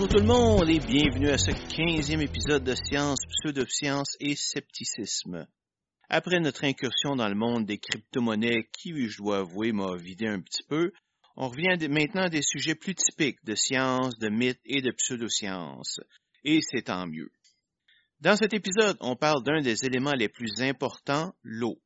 Bonjour tout le monde et bienvenue à ce quinzième épisode de Science, Pseudosciences et Scepticisme. Après notre incursion dans le monde des crypto-monnaies qui, je dois avouer, m'a vidé un petit peu, on revient maintenant à des sujets plus typiques de sciences, de mythes et de pseudosciences. Et c'est tant mieux. Dans cet épisode, on parle d'un des éléments les plus importants, l'eau.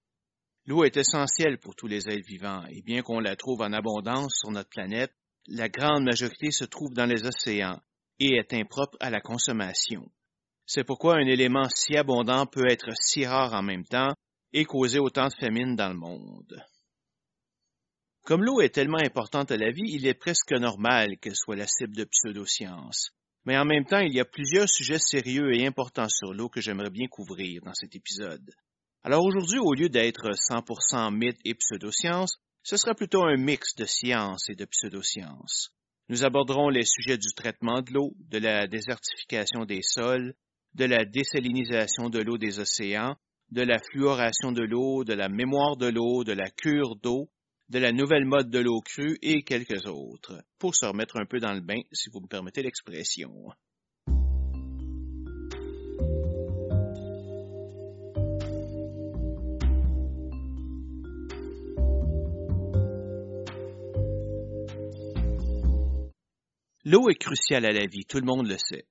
L'eau est essentielle pour tous les êtres vivants, et bien qu'on la trouve en abondance sur notre planète, la grande majorité se trouve dans les océans et est impropre à la consommation. C'est pourquoi un élément si abondant peut être si rare en même temps et causer autant de famine dans le monde. Comme l'eau est tellement importante à la vie, il est presque normal qu'elle soit la cible de pseudosciences. Mais en même temps, il y a plusieurs sujets sérieux et importants sur l'eau que j'aimerais bien couvrir dans cet épisode. Alors aujourd'hui, au lieu d'être 100% mythe et pseudosciences, ce sera plutôt un mix de sciences et de pseudosciences. Nous aborderons les sujets du traitement de l'eau, de la désertification des sols, de la désalinisation de l'eau des océans, de la fluoration de l'eau, de la mémoire de l'eau, de la cure d'eau, de la nouvelle mode de l'eau crue et quelques autres, pour se remettre un peu dans le bain, si vous me permettez l'expression. L'eau est cruciale à la vie, tout le monde le sait.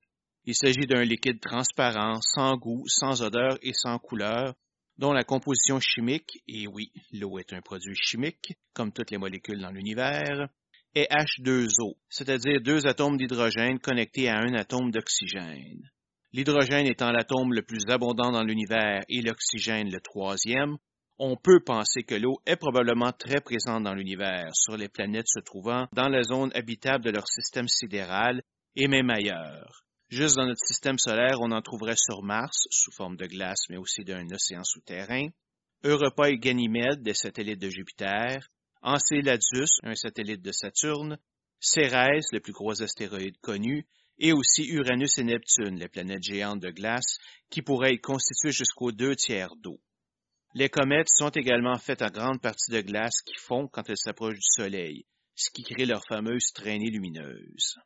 Il s'agit d'un liquide transparent, sans goût, sans odeur et sans couleur, dont la composition chimique, et oui, l'eau est un produit chimique, comme toutes les molécules dans l'univers, est H2O, c'est-à-dire deux atomes d'hydrogène connectés à un atome d'oxygène. L'hydrogène étant l'atome le plus abondant dans l'univers et l'oxygène le troisième, on peut penser que l'eau est probablement très présente dans l'univers, sur les planètes se trouvant dans la zone habitable de leur système sidéral et même ailleurs. Juste dans notre système solaire, on en trouverait sur Mars, sous forme de glace, mais aussi d'un océan souterrain, Europa et Ganymède, des satellites de Jupiter, Enceladus, un satellite de Saturne, Cérès, le plus gros astéroïde connu, et aussi Uranus et Neptune, les planètes géantes de glace, qui pourraient y constituer jusqu'aux deux tiers d'eau. Les comètes sont également faites en grande partie de glace qui fond quand elles s'approchent du Soleil, ce qui crée leur fameuse traînée lumineuse.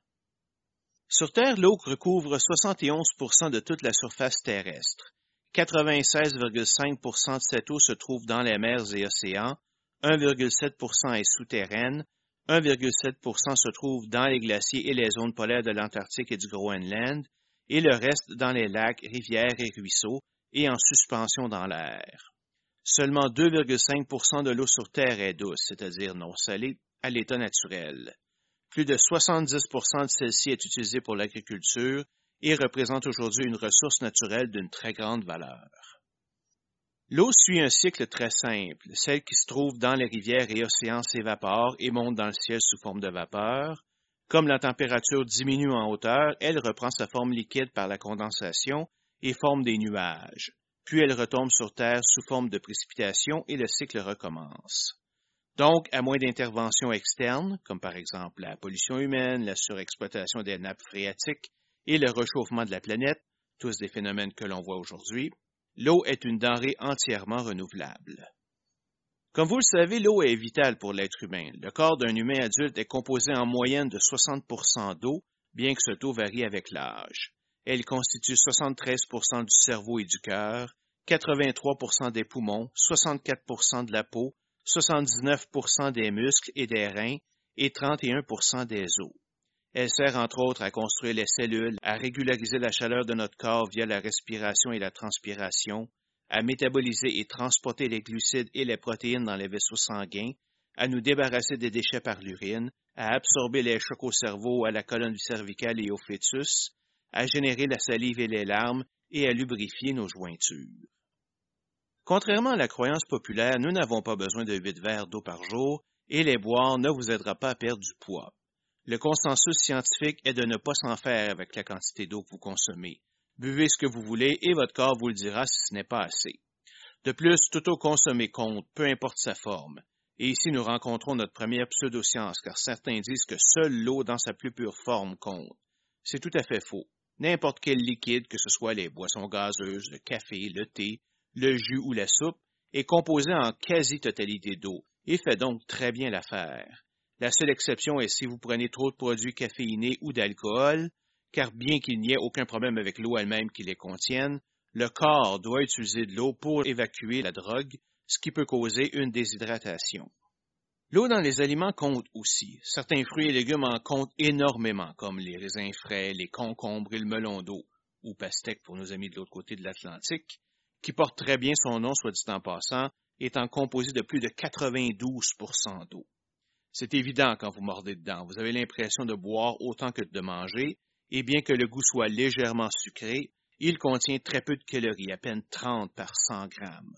Sur Terre, l'eau recouvre 71% de toute la surface terrestre. 96,5% de cette eau se trouve dans les mers et océans, 1,7% est souterraine, 1,7% se trouve dans les glaciers et les zones polaires de l'Antarctique et du Groenland, et le reste dans les lacs, rivières et ruisseaux, et en suspension dans l'air. Seulement 2,5% de l'eau sur Terre est douce, c'est-à-dire non salée, à l'état naturel. Plus de 70% de celle-ci est utilisée pour l'agriculture et représente aujourd'hui une ressource naturelle d'une très grande valeur. L'eau suit un cycle très simple. Celle qui se trouve dans les rivières et océans s'évapore et monte dans le ciel sous forme de vapeur. Comme la température diminue en hauteur, elle reprend sa forme liquide par la condensation et forme des nuages puis elle retombe sur Terre sous forme de précipitation et le cycle recommence. Donc, à moins d'interventions externes, comme par exemple la pollution humaine, la surexploitation des nappes phréatiques et le réchauffement de la planète, tous des phénomènes que l'on voit aujourd'hui, l'eau est une denrée entièrement renouvelable. Comme vous le savez, l'eau est vitale pour l'être humain. Le corps d'un humain adulte est composé en moyenne de 60% d'eau, bien que ce taux varie avec l'âge. Elle constitue 73% du cerveau et du cœur, 83% des poumons, 64% de la peau, 79% des muscles et des reins et 31% des os. Elle sert entre autres à construire les cellules, à régulariser la chaleur de notre corps via la respiration et la transpiration, à métaboliser et transporter les glucides et les protéines dans les vaisseaux sanguins, à nous débarrasser des déchets par l'urine, à absorber les chocs au cerveau, à la colonne cervicale et au fœtus, à générer la salive et les larmes et à lubrifier nos jointures. Contrairement à la croyance populaire, nous n'avons pas besoin de 8 verres d'eau par jour et les boire ne vous aidera pas à perdre du poids. Le consensus scientifique est de ne pas s'en faire avec la quantité d'eau que vous consommez. Buvez ce que vous voulez et votre corps vous le dira si ce n'est pas assez. De plus, toute eau consommée compte, peu importe sa forme. Et ici, nous rencontrons notre première pseudoscience, car certains disent que seule l'eau dans sa plus pure forme compte. C'est tout à fait faux. N'importe quel liquide, que ce soit les boissons gazeuses, le café, le thé, le jus ou la soupe, est composé en quasi-totalité d'eau et fait donc très bien l'affaire. La seule exception est si vous prenez trop de produits caféinés ou d'alcool, car bien qu'il n'y ait aucun problème avec l'eau elle-même qui les contienne, le corps doit utiliser de l'eau pour évacuer la drogue, ce qui peut causer une déshydratation. L'eau dans les aliments compte aussi. Certains fruits et légumes en comptent énormément, comme les raisins frais, les concombres et le melon d'eau, ou pastèque pour nos amis de l'autre côté de l'Atlantique, qui porte très bien son nom, soit dit en passant, étant composé de plus de 92% d'eau. C'est évident quand vous mordez dedans. Vous avez l'impression de boire autant que de manger, et bien que le goût soit légèrement sucré, il contient très peu de calories, à peine 30 par 100 grammes.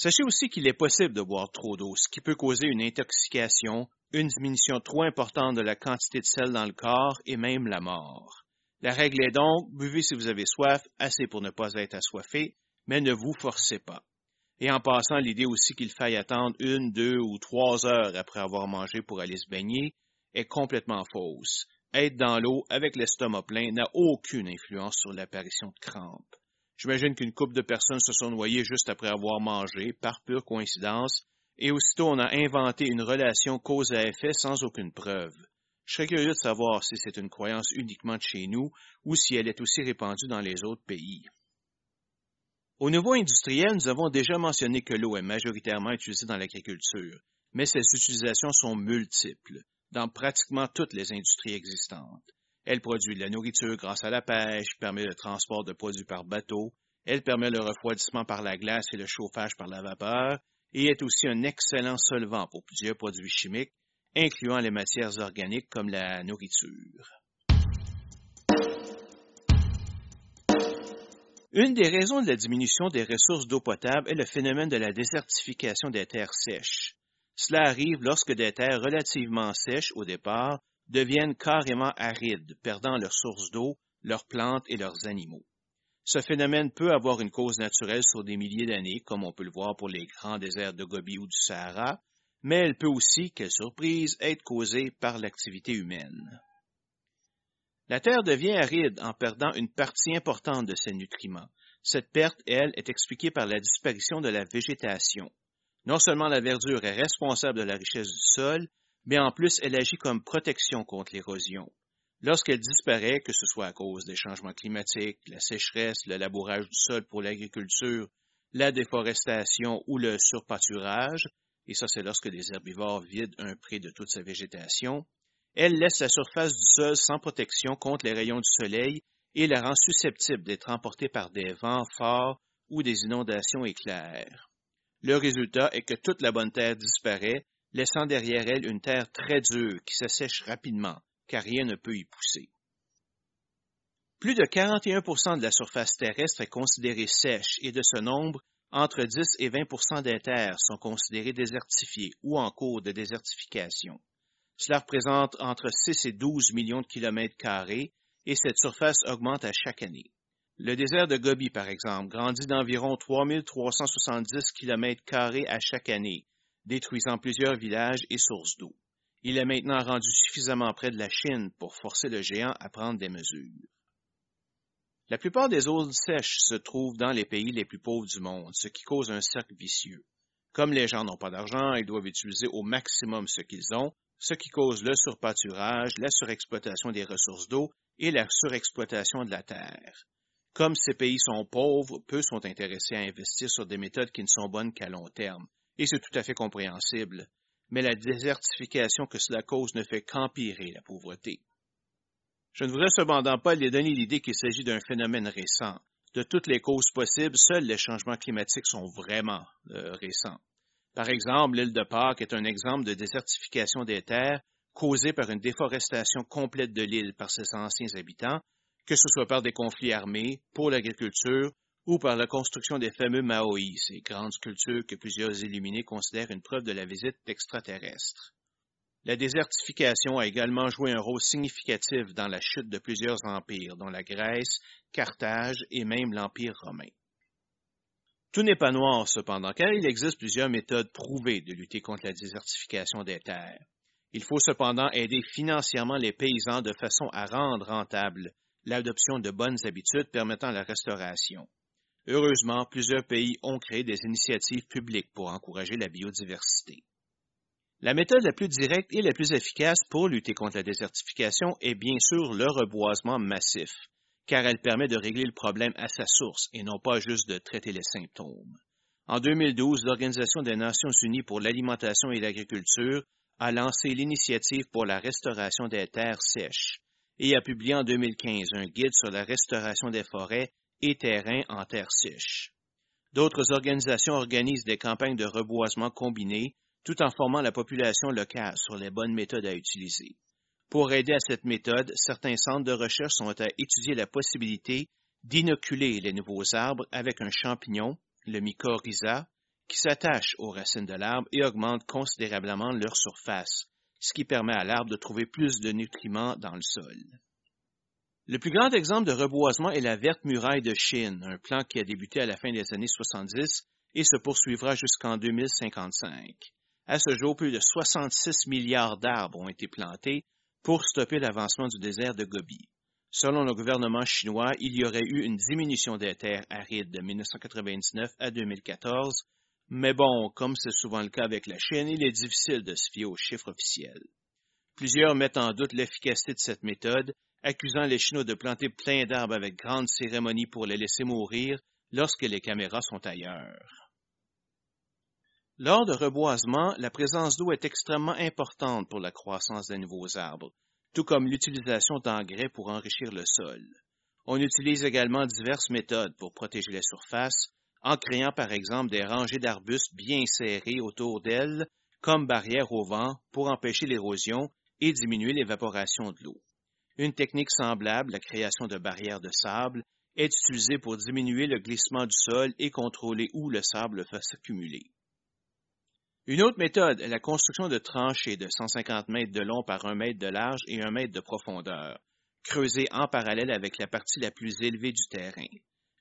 Sachez aussi qu'il est possible de boire trop d'eau, ce qui peut causer une intoxication, une diminution trop importante de la quantité de sel dans le corps et même la mort. La règle est donc, buvez si vous avez soif, assez pour ne pas être assoiffé, mais ne vous forcez pas. Et en passant, l'idée aussi qu'il faille attendre une, deux ou trois heures après avoir mangé pour aller se baigner est complètement fausse. Être dans l'eau avec l'estomac plein n'a aucune influence sur l'apparition de crampes. J'imagine qu'une couple de personnes se sont noyées juste après avoir mangé, par pure coïncidence, et aussitôt on a inventé une relation cause à effet sans aucune preuve. Je serais curieux de savoir si c'est une croyance uniquement de chez nous ou si elle est aussi répandue dans les autres pays. Au niveau industriel, nous avons déjà mentionné que l'eau est majoritairement utilisée dans l'agriculture, mais ses utilisations sont multiples, dans pratiquement toutes les industries existantes. Elle produit de la nourriture grâce à la pêche, permet le transport de produits par bateau, elle permet le refroidissement par la glace et le chauffage par la vapeur, et est aussi un excellent solvant pour plusieurs produits chimiques, incluant les matières organiques comme la nourriture. Une des raisons de la diminution des ressources d'eau potable est le phénomène de la désertification des terres sèches. Cela arrive lorsque des terres relativement sèches au départ deviennent carrément arides, perdant leurs sources d'eau, leurs plantes et leurs animaux. Ce phénomène peut avoir une cause naturelle sur des milliers d'années, comme on peut le voir pour les grands déserts de Gobi ou du Sahara, mais elle peut aussi, quelle surprise, être causée par l'activité humaine. La terre devient aride en perdant une partie importante de ses nutriments. Cette perte, elle, est expliquée par la disparition de la végétation. Non seulement la verdure est responsable de la richesse du sol, mais en plus elle agit comme protection contre l'érosion. Lorsqu'elle disparaît, que ce soit à cause des changements climatiques, la sécheresse, le labourage du sol pour l'agriculture, la déforestation ou le surpâturage, et ça c'est lorsque les herbivores vident un pré de toute sa végétation, elle laisse la surface du sol sans protection contre les rayons du soleil et la rend susceptible d'être emportée par des vents forts ou des inondations éclairs. Le résultat est que toute la bonne terre disparaît laissant derrière elle une terre très dure qui s'assèche rapidement, car rien ne peut y pousser. Plus de 41% de la surface terrestre est considérée sèche et de ce nombre, entre 10 et 20% des terres sont considérées désertifiées ou en cours de désertification. Cela représente entre 6 et 12 millions de kilomètres carrés et cette surface augmente à chaque année. Le désert de Gobi, par exemple, grandit d'environ 3370 kilomètres carrés à chaque année, détruisant plusieurs villages et sources d'eau. Il est maintenant rendu suffisamment près de la Chine pour forcer le géant à prendre des mesures. La plupart des eaux sèches se trouvent dans les pays les plus pauvres du monde, ce qui cause un cercle vicieux. Comme les gens n'ont pas d'argent, ils doivent utiliser au maximum ce qu'ils ont, ce qui cause le surpâturage, la surexploitation des ressources d'eau et la surexploitation de la terre. Comme ces pays sont pauvres, peu sont intéressés à investir sur des méthodes qui ne sont bonnes qu'à long terme, et c'est tout à fait compréhensible, mais la désertification que cela cause ne fait qu'empirer la pauvreté. Je ne voudrais cependant pas les donner l'idée qu'il s'agit d'un phénomène récent. De toutes les causes possibles, seuls les changements climatiques sont vraiment euh, récents. Par exemple, l'île de Pâques est un exemple de désertification des terres causée par une déforestation complète de l'île par ses anciens habitants, que ce soit par des conflits armés, pour l'agriculture ou par la construction des fameux Maoi, ces grandes sculptures que plusieurs illuminés considèrent une preuve de la visite extraterrestre. La désertification a également joué un rôle significatif dans la chute de plusieurs empires, dont la Grèce, Carthage et même l'Empire romain. Tout n'est pas noir cependant, car il existe plusieurs méthodes prouvées de lutter contre la désertification des terres. Il faut cependant aider financièrement les paysans de façon à rendre rentable l'adoption de bonnes habitudes permettant la restauration. Heureusement, plusieurs pays ont créé des initiatives publiques pour encourager la biodiversité. La méthode la plus directe et la plus efficace pour lutter contre la désertification est bien sûr le reboisement massif, car elle permet de régler le problème à sa source et non pas juste de traiter les symptômes. En 2012, l'Organisation des Nations Unies pour l'alimentation et l'agriculture a lancé l'initiative pour la restauration des terres sèches et a publié en 2015 un guide sur la restauration des forêts et terrains en terres sèches. D'autres organisations organisent des campagnes de reboisement combinées tout en formant la population locale sur les bonnes méthodes à utiliser. Pour aider à cette méthode, certains centres de recherche sont à étudier la possibilité d'inoculer les nouveaux arbres avec un champignon, le mycorrhiza, qui s'attache aux racines de l'arbre et augmente considérablement leur surface, ce qui permet à l'arbre de trouver plus de nutriments dans le sol. Le plus grand exemple de reboisement est la verte muraille de Chine, un plan qui a débuté à la fin des années 70 et se poursuivra jusqu'en 2055. À ce jour, plus de 66 milliards d'arbres ont été plantés pour stopper l'avancement du désert de Gobi. Selon le gouvernement chinois, il y aurait eu une diminution des terres arides de 1999 à 2014, mais bon, comme c'est souvent le cas avec la Chine, il est difficile de se fier aux chiffres officiels. Plusieurs mettent en doute l'efficacité de cette méthode accusant les Chinois de planter plein d'arbres avec grande cérémonie pour les laisser mourir lorsque les caméras sont ailleurs. Lors de reboisement, la présence d'eau est extrêmement importante pour la croissance des nouveaux arbres, tout comme l'utilisation d'engrais pour enrichir le sol. On utilise également diverses méthodes pour protéger les surfaces, en créant par exemple des rangées d'arbustes bien serrées autour d'elles comme barrière au vent pour empêcher l'érosion et diminuer l'évaporation de l'eau. Une technique semblable, la création de barrières de sable, est utilisée pour diminuer le glissement du sol et contrôler où le sable va s'accumuler. Une autre méthode est la construction de tranchées de 150 mètres de long par 1 mètre de large et 1 mètre de profondeur, creusées en parallèle avec la partie la plus élevée du terrain.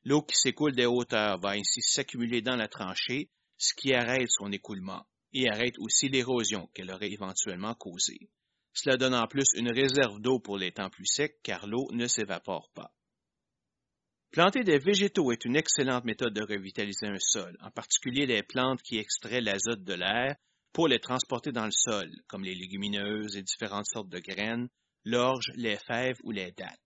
L'eau qui s'écoule des hauteurs va ainsi s'accumuler dans la tranchée, ce qui arrête son écoulement et arrête aussi l'érosion qu'elle aurait éventuellement causée. Cela donne en plus une réserve d'eau pour les temps plus secs car l'eau ne s'évapore pas. Planter des végétaux est une excellente méthode de revitaliser un sol, en particulier les plantes qui extraient l'azote de l'air pour les transporter dans le sol, comme les légumineuses et différentes sortes de graines, l'orge, les fèves ou les dattes.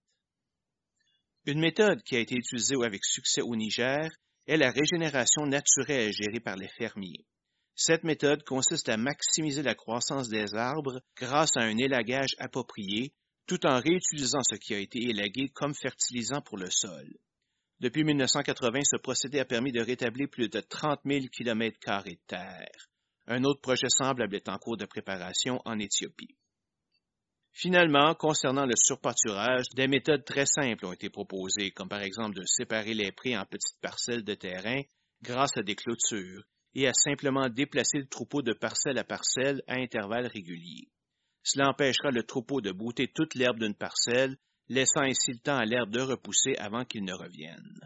Une méthode qui a été utilisée avec succès au Niger est la régénération naturelle gérée par les fermiers. Cette méthode consiste à maximiser la croissance des arbres grâce à un élagage approprié, tout en réutilisant ce qui a été élagué comme fertilisant pour le sol. Depuis 1980, ce procédé a permis de rétablir plus de 30 000 km de terre. Un autre projet semblable est en cours de préparation en Éthiopie. Finalement, concernant le surpâturage, des méthodes très simples ont été proposées, comme par exemple de séparer les prés en petites parcelles de terrain grâce à des clôtures et à simplement déplacer le troupeau de parcelle à parcelle à intervalles réguliers. Cela empêchera le troupeau de brouter toute l'herbe d'une parcelle, laissant ainsi le temps à l'herbe de repousser avant qu'il ne revienne.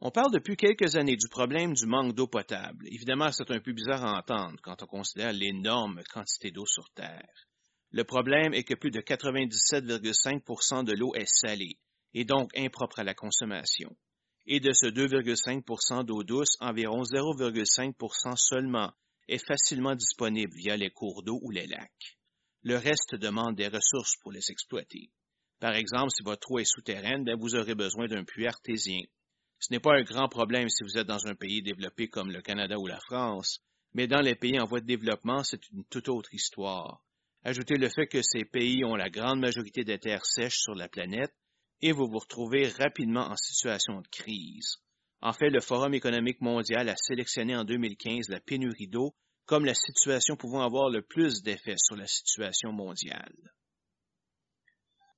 On parle depuis quelques années du problème du manque d'eau potable. Évidemment, c'est un peu bizarre à entendre quand on considère l'énorme quantité d'eau sur Terre. Le problème est que plus de 97,5% de l'eau est salée, et donc impropre à la consommation. Et de ce 2,5% d'eau douce, environ 0,5% seulement est facilement disponible via les cours d'eau ou les lacs. Le reste demande des ressources pour les exploiter. Par exemple, si votre eau est souterraine, ben, vous aurez besoin d'un puits artésien. Ce n'est pas un grand problème si vous êtes dans un pays développé comme le Canada ou la France, mais dans les pays en voie de développement, c'est une toute autre histoire. Ajoutez le fait que ces pays ont la grande majorité des terres sèches sur la planète et vous vous retrouvez rapidement en situation de crise. En fait, le Forum économique mondial a sélectionné en 2015 la pénurie d'eau comme la situation pouvant avoir le plus d'effet sur la situation mondiale.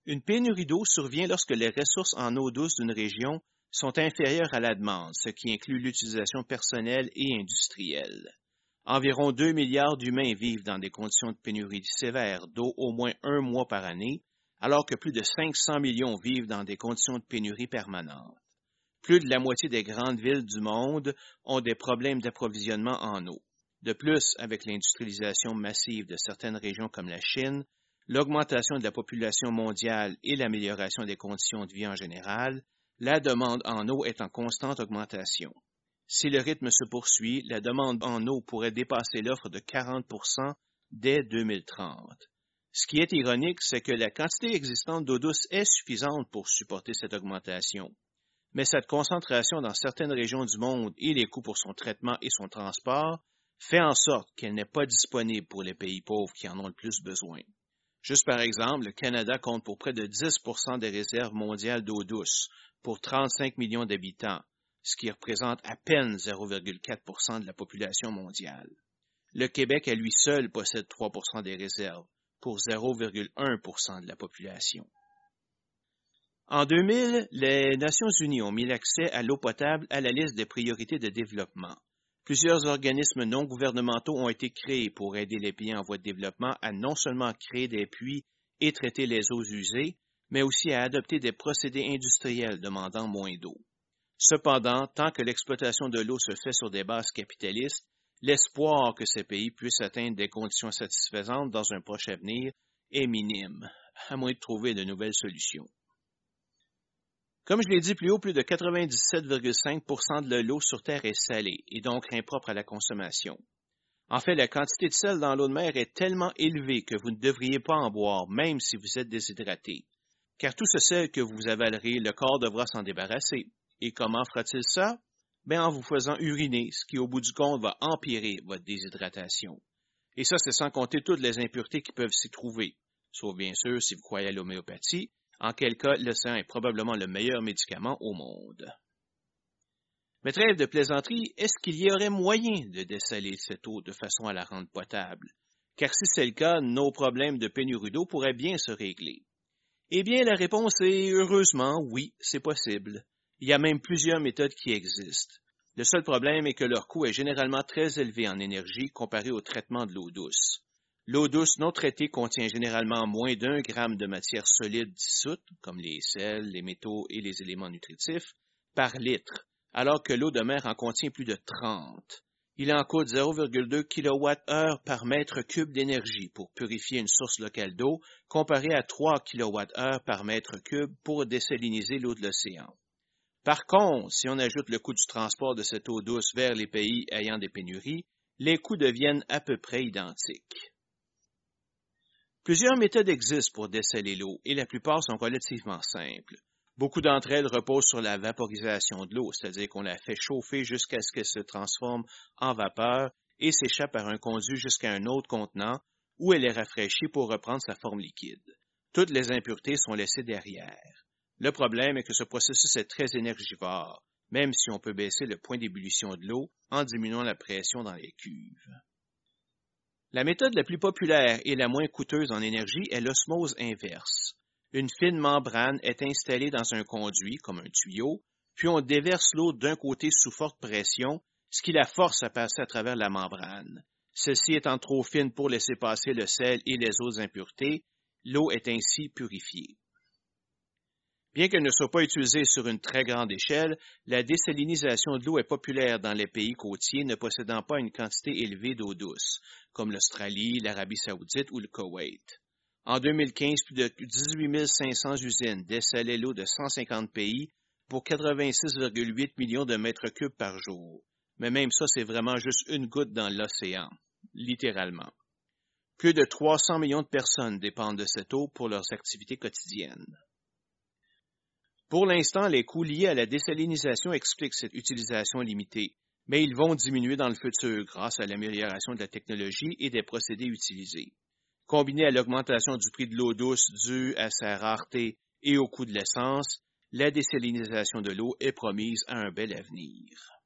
Une pénurie d'eau survient lorsque les ressources en eau douce d'une région sont inférieures à la demande, ce qui inclut l'utilisation personnelle et industrielle. Environ 2 milliards d'humains vivent dans des conditions de pénurie sévère d'eau au moins un mois par année, alors que plus de 500 millions vivent dans des conditions de pénurie permanente. Plus de la moitié des grandes villes du monde ont des problèmes d'approvisionnement en eau. De plus, avec l'industrialisation massive de certaines régions comme la Chine, l'augmentation de la population mondiale et l'amélioration des conditions de vie en général, la demande en eau est en constante augmentation. Si le rythme se poursuit, la demande en eau pourrait dépasser l'offre de 40% dès 2030. Ce qui est ironique, c'est que la quantité existante d'eau douce est suffisante pour supporter cette augmentation. Mais cette concentration dans certaines régions du monde et les coûts pour son traitement et son transport fait en sorte qu'elle n'est pas disponible pour les pays pauvres qui en ont le plus besoin. Juste par exemple, le Canada compte pour près de 10% des réserves mondiales d'eau douce pour 35 millions d'habitants, ce qui représente à peine 0,4% de la population mondiale. Le Québec à lui seul possède 3% des réserves, pour 0,1% de la population. En 2000, les Nations unies ont mis l'accès à l'eau potable à la liste des priorités de développement. Plusieurs organismes non gouvernementaux ont été créés pour aider les pays en voie de développement à non seulement créer des puits et traiter les eaux usées, mais aussi à adopter des procédés industriels demandant moins d'eau. Cependant, tant que l'exploitation de l'eau se fait sur des bases capitalistes, l'espoir que ces pays puissent atteindre des conditions satisfaisantes dans un proche avenir est minime, à moins de trouver de nouvelles solutions. Comme je l'ai dit plus haut, plus de 97,5% de l'eau sur Terre est salée et donc impropre à la consommation. En fait, la quantité de sel dans l'eau de mer est tellement élevée que vous ne devriez pas en boire, même si vous êtes déshydraté. Car tout ce sel que vous avalerez, le corps devra s'en débarrasser. Et comment fera-t-il ça? Ben, en vous faisant uriner, ce qui au bout du compte va empirer votre déshydratation. Et ça, c'est sans compter toutes les impuretés qui peuvent s'y trouver. Sauf bien sûr si vous croyez à l'homéopathie, en quel cas l'océan est probablement le meilleur médicament au monde. Mais trêve de plaisanterie, est-ce qu'il y aurait moyen de dessaler cette eau de façon à la rendre potable? Car si c'est le cas, nos problèmes de pénurie d'eau pourraient bien se régler. Eh bien, la réponse est heureusement oui, c'est possible. Il y a même plusieurs méthodes qui existent. Le seul problème est que leur coût est généralement très élevé en énergie comparé au traitement de l'eau douce. L'eau douce non traitée contient généralement moins d'un gramme de matière solide dissoute, comme les sels, les métaux et les éléments nutritifs, par litre, alors que l'eau de mer en contient plus de 30. Il en coûte 0,2 kWh par mètre cube d'énergie pour purifier une source locale d'eau, comparé à 3 kWh par mètre cube pour désaliniser l'eau de l'océan. Par contre, si on ajoute le coût du transport de cette eau douce vers les pays ayant des pénuries, les coûts deviennent à peu près identiques. Plusieurs méthodes existent pour dessaler l'eau et la plupart sont relativement simples. Beaucoup d'entre elles reposent sur la vaporisation de l'eau, c'est-à-dire qu'on la fait chauffer jusqu'à ce qu'elle se transforme en vapeur et s'échappe par un conduit jusqu'à un autre contenant où elle est rafraîchie pour reprendre sa forme liquide. Toutes les impuretés sont laissées derrière. Le problème est que ce processus est très énergivore, même si on peut baisser le point d'ébullition de l'eau en diminuant la pression dans les cuves. La méthode la plus populaire et la moins coûteuse en énergie est l'osmose inverse. Une fine membrane est installée dans un conduit, comme un tuyau, puis on déverse l'eau d'un côté sous forte pression, ce qui la force à passer à travers la membrane. Celle-ci étant trop fine pour laisser passer le sel et les autres impuretés, l'eau est ainsi purifiée. Bien qu'elle ne soit pas utilisée sur une très grande échelle, la désalinisation de l'eau est populaire dans les pays côtiers ne possédant pas une quantité élevée d'eau douce, comme l'Australie, l'Arabie saoudite ou le Koweït. En 2015, plus de 18 500 usines dessalaient l'eau de 150 pays pour 86,8 millions de mètres cubes par jour. Mais même ça, c'est vraiment juste une goutte dans l'océan, littéralement. Plus de 300 millions de personnes dépendent de cette eau pour leurs activités quotidiennes. Pour l'instant, les coûts liés à la désalinisation expliquent cette utilisation limitée, mais ils vont diminuer dans le futur grâce à l'amélioration de la technologie et des procédés utilisés. Combiné à l'augmentation du prix de l'eau douce due à sa rareté et au coût de l'essence, la désalinisation de l'eau est promise à un bel avenir.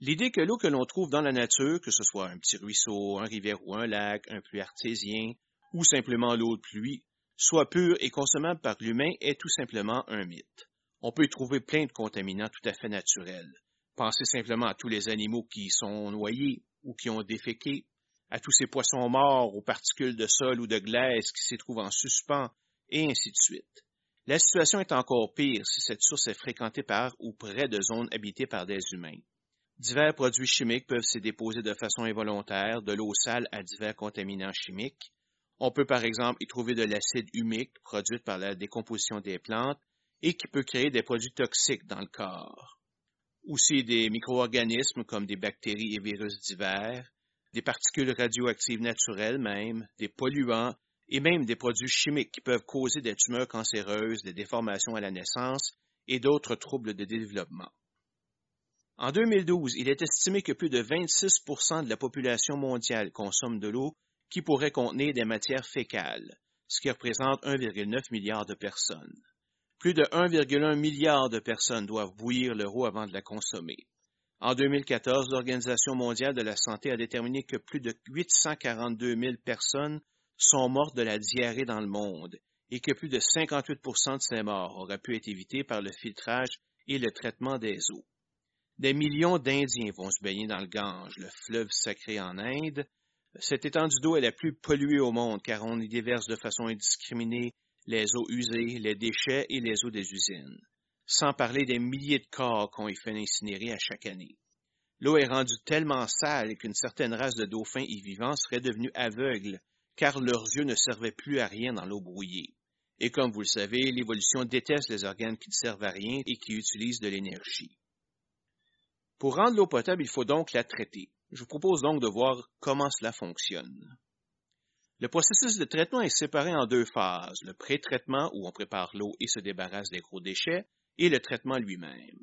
L'idée que l'eau que l'on trouve dans la nature, que ce soit un petit ruisseau, un rivière ou un lac, un puits artésien, ou simplement l'eau de pluie, soit pure et consommable par l'humain est tout simplement un mythe. On peut y trouver plein de contaminants tout à fait naturels. Pensez simplement à tous les animaux qui y sont noyés ou qui ont déféqué, à tous ces poissons morts aux particules de sol ou de glace qui s'y trouvent en suspens, et ainsi de suite. La situation est encore pire si cette source est fréquentée par ou près de zones habitées par des humains. Divers produits chimiques peuvent s'y déposer de façon involontaire, de l'eau sale à divers contaminants chimiques, on peut par exemple y trouver de l'acide humique produit par la décomposition des plantes et qui peut créer des produits toxiques dans le corps. Aussi des micro-organismes comme des bactéries et virus divers, des particules radioactives naturelles même, des polluants et même des produits chimiques qui peuvent causer des tumeurs cancéreuses, des déformations à la naissance et d'autres troubles de développement. En 2012, il est estimé que plus de 26% de la population mondiale consomme de l'eau qui pourrait contenir des matières fécales, ce qui représente 1,9 milliard de personnes. Plus de 1,1 milliard de personnes doivent bouillir l'eau avant de la consommer. En 2014, l'Organisation mondiale de la santé a déterminé que plus de 842 000 personnes sont mortes de la diarrhée dans le monde et que plus de 58% de ces morts auraient pu être évitées par le filtrage et le traitement des eaux. Des millions d'Indiens vont se baigner dans le Gange, le fleuve sacré en Inde. Cette étendue d'eau est la plus polluée au monde car on y déverse de façon indiscriminée les eaux usées, les déchets et les eaux des usines, sans parler des milliers de corps qu'on y fait incinérer à chaque année. L'eau est rendue tellement sale qu'une certaine race de dauphins y vivant serait devenue aveugle car leurs yeux ne servaient plus à rien dans l'eau brouillée. Et comme vous le savez, l'évolution déteste les organes qui ne servent à rien et qui utilisent de l'énergie. Pour rendre l'eau potable, il faut donc la traiter. Je vous propose donc de voir comment cela fonctionne. Le processus de traitement est séparé en deux phases, le pré-traitement où on prépare l'eau et se débarrasse des gros déchets, et le traitement lui-même.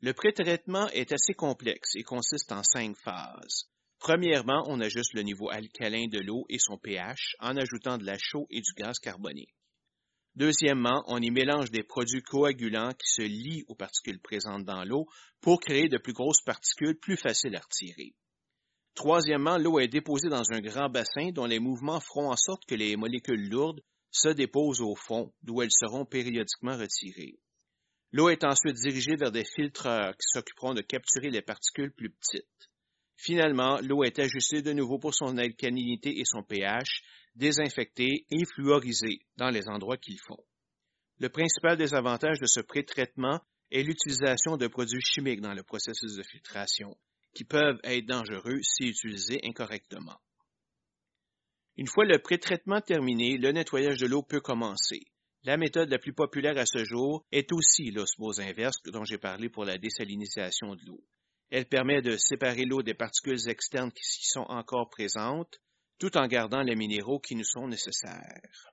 Le pré-traitement est assez complexe et consiste en cinq phases. Premièrement, on ajuste le niveau alcalin de l'eau et son pH en ajoutant de la chaux et du gaz carbonique. Deuxièmement, on y mélange des produits coagulants qui se lient aux particules présentes dans l'eau pour créer de plus grosses particules plus faciles à retirer. Troisièmement, l'eau est déposée dans un grand bassin dont les mouvements feront en sorte que les molécules lourdes se déposent au fond, d'où elles seront périodiquement retirées. L'eau est ensuite dirigée vers des filtreurs qui s'occuperont de capturer les particules plus petites. Finalement, l'eau est ajustée de nouveau pour son alcalinité et son pH, désinfectée et fluorisée dans les endroits qu'il faut. Le principal désavantage de ce pré-traitement est l'utilisation de produits chimiques dans le processus de filtration, qui peuvent être dangereux si utilisés incorrectement. Une fois le pré-traitement terminé, le nettoyage de l'eau peut commencer. La méthode la plus populaire à ce jour est aussi l'osmose inverse dont j'ai parlé pour la désalinisation de l'eau. Elle permet de séparer l'eau des particules externes qui y sont encore présentes, tout en gardant les minéraux qui nous sont nécessaires.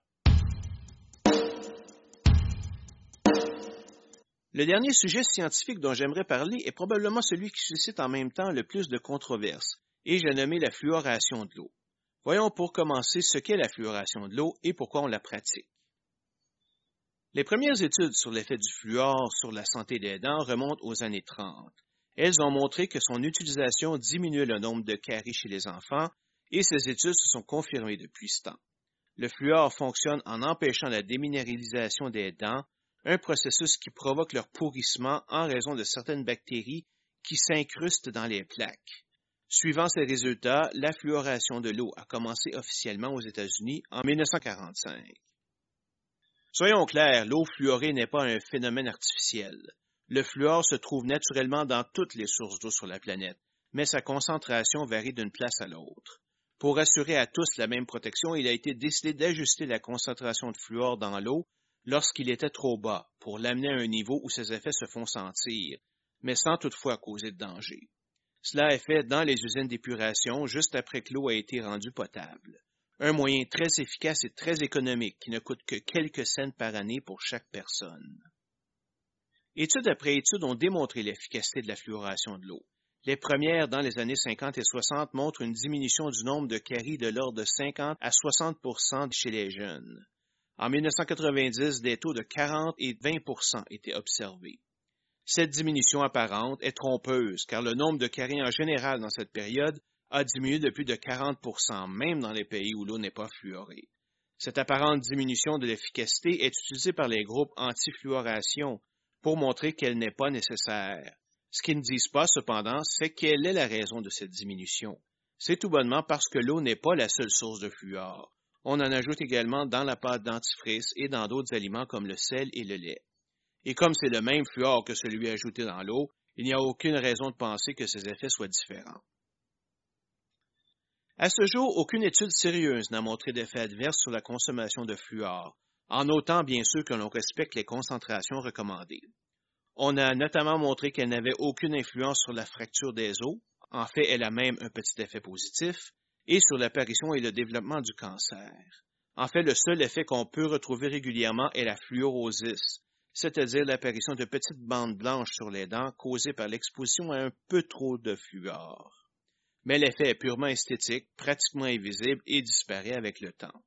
Le dernier sujet scientifique dont j'aimerais parler est probablement celui qui suscite en même temps le plus de controverses, et j'ai nommé la fluoration de l'eau. Voyons pour commencer ce qu'est la fluoration de l'eau et pourquoi on la pratique. Les premières études sur l'effet du fluor sur la santé des dents remontent aux années 30. Elles ont montré que son utilisation diminuait le nombre de caries chez les enfants et ces études se sont confirmées depuis ce temps. Le fluor fonctionne en empêchant la déminéralisation des dents, un processus qui provoque leur pourrissement en raison de certaines bactéries qui s'incrustent dans les plaques. Suivant ces résultats, la fluoration de l'eau a commencé officiellement aux États-Unis en 1945. Soyons clairs, l'eau fluorée n'est pas un phénomène artificiel. Le fluor se trouve naturellement dans toutes les sources d'eau sur la planète, mais sa concentration varie d'une place à l'autre. Pour assurer à tous la même protection, il a été décidé d'ajuster la concentration de fluor dans l'eau lorsqu'il était trop bas, pour l'amener à un niveau où ses effets se font sentir, mais sans toutefois causer de danger. Cela est fait dans les usines d'épuration juste après que l'eau a été rendue potable. Un moyen très efficace et très économique qui ne coûte que quelques cents par année pour chaque personne. Études après études ont démontré l'efficacité de la fluoration de l'eau. Les premières, dans les années 50 et 60, montrent une diminution du nombre de caries de l'ordre de 50 à 60% chez les jeunes. En 1990, des taux de 40 et 20% étaient observés. Cette diminution apparente est trompeuse car le nombre de caries en général dans cette période a diminué de plus de 40% même dans les pays où l'eau n'est pas fluorée. Cette apparente diminution de l'efficacité est utilisée par les groupes anti-fluoration pour montrer qu'elle n'est pas nécessaire. Ce qu'ils ne disent pas, cependant, c'est quelle est la raison de cette diminution. C'est tout bonnement parce que l'eau n'est pas la seule source de fluor. On en ajoute également dans la pâte dentifrice et dans d'autres aliments comme le sel et le lait. Et comme c'est le même fluor que celui ajouté dans l'eau, il n'y a aucune raison de penser que ces effets soient différents. À ce jour, aucune étude sérieuse n'a montré d'effet adverse sur la consommation de fluor, en autant bien sûr que l'on respecte les concentrations recommandées. On a notamment montré qu'elle n'avait aucune influence sur la fracture des os, en fait elle a même un petit effet positif, et sur l'apparition et le développement du cancer. En fait, le seul effet qu'on peut retrouver régulièrement est la fluorosis, c'est-à-dire l'apparition de petites bandes blanches sur les dents causées par l'exposition à un peu trop de fluor. Mais l'effet est purement esthétique, pratiquement invisible et disparaît avec le temps.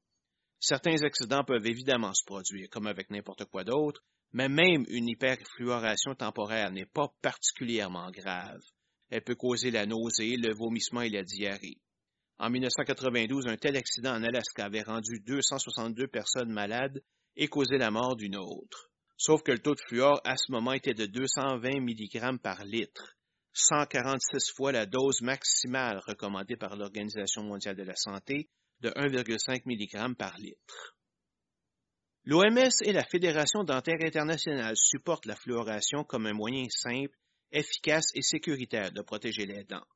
Certains accidents peuvent évidemment se produire, comme avec n'importe quoi d'autre, mais même une hyperfluoration temporaire n'est pas particulièrement grave. Elle peut causer la nausée, le vomissement et la diarrhée. En 1992, un tel accident en Alaska avait rendu 262 personnes malades et causé la mort d'une autre. Sauf que le taux de fluor à ce moment était de 220 mg par litre, 146 fois la dose maximale recommandée par l'Organisation mondiale de la santé de 1,5 mg par litre. L'OMS et la Fédération dentaire internationale supportent la fluoration comme un moyen simple, efficace et sécuritaire de protéger les dents.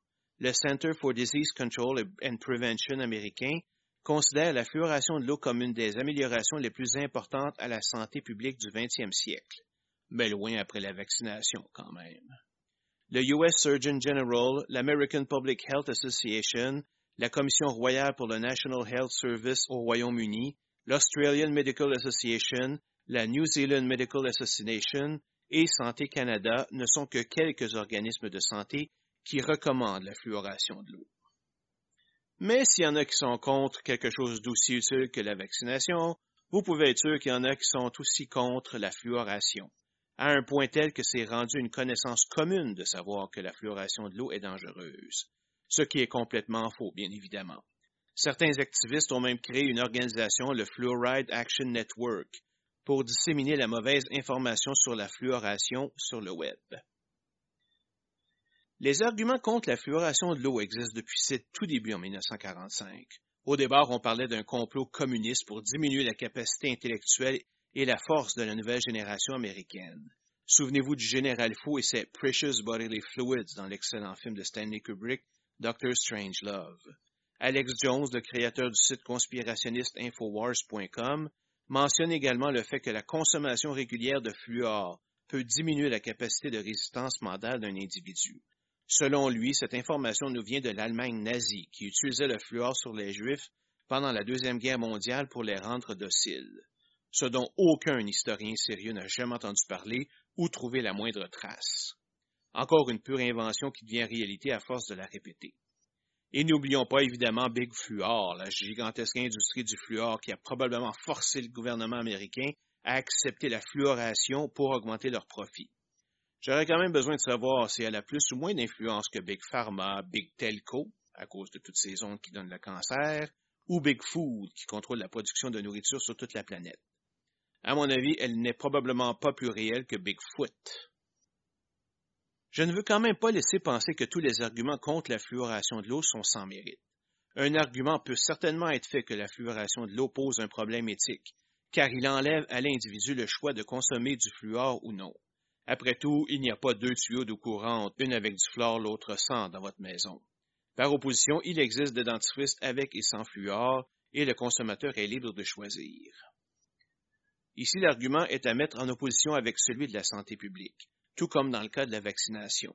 Le Center for Disease Control and Prevention américain considère la fluoration de l'eau comme une des améliorations les plus importantes à la santé publique du 20e siècle, mais loin après la vaccination quand même. Le US Surgeon General, l'American Public Health Association, la Commission royale pour le National Health Service au Royaume-Uni, l'Australian Medical Association, la New Zealand Medical Association et Santé Canada ne sont que quelques organismes de santé qui recommandent la fluoration de l'eau. Mais s'il y en a qui sont contre quelque chose d'aussi utile que la vaccination, vous pouvez être sûr qu'il y en a qui sont aussi contre la fluoration, à un point tel que c'est rendu une connaissance commune de savoir que la fluoration de l'eau est dangereuse, ce qui est complètement faux, bien évidemment. Certains activistes ont même créé une organisation, le Fluoride Action Network, pour disséminer la mauvaise information sur la fluoration sur le web. Les arguments contre la fluoration de l'eau existent depuis ses tout débuts en 1945. Au départ, on parlait d'un complot communiste pour diminuer la capacité intellectuelle et la force de la nouvelle génération américaine. Souvenez-vous du général fou et ses Precious Bodily Fluids dans l'excellent film de Stanley Kubrick, Doctor Strangelove. Alex Jones, le créateur du site conspirationniste Infowars.com, mentionne également le fait que la consommation régulière de fluor peut diminuer la capacité de résistance mentale d'un individu. Selon lui, cette information nous vient de l'Allemagne nazie, qui utilisait le fluor sur les Juifs pendant la Deuxième Guerre mondiale pour les rendre dociles, ce dont aucun historien sérieux n'a jamais entendu parler ou trouvé la moindre trace. Encore une pure invention qui devient réalité à force de la répéter. Et n'oublions pas évidemment Big Fluor, la gigantesque industrie du fluor qui a probablement forcé le gouvernement américain à accepter la fluoration pour augmenter leurs profits. J'aurais quand même besoin de savoir si elle a plus ou moins d'influence que Big Pharma, Big Telco, à cause de toutes ces ondes qui donnent le cancer, ou Big Food, qui contrôle la production de nourriture sur toute la planète. À mon avis, elle n'est probablement pas plus réelle que Bigfoot. Je ne veux quand même pas laisser penser que tous les arguments contre la fluoration de l'eau sont sans mérite. Un argument peut certainement être fait que la fluoration de l'eau pose un problème éthique, car il enlève à l'individu le choix de consommer du fluor ou non. Après tout, il n'y a pas deux tuyaux d'eau courante, une avec du fluor, l'autre sans, dans votre maison. Par opposition, il existe des dentifrices avec et sans fluor, et le consommateur est libre de choisir. Ici, l'argument est à mettre en opposition avec celui de la santé publique, tout comme dans le cas de la vaccination.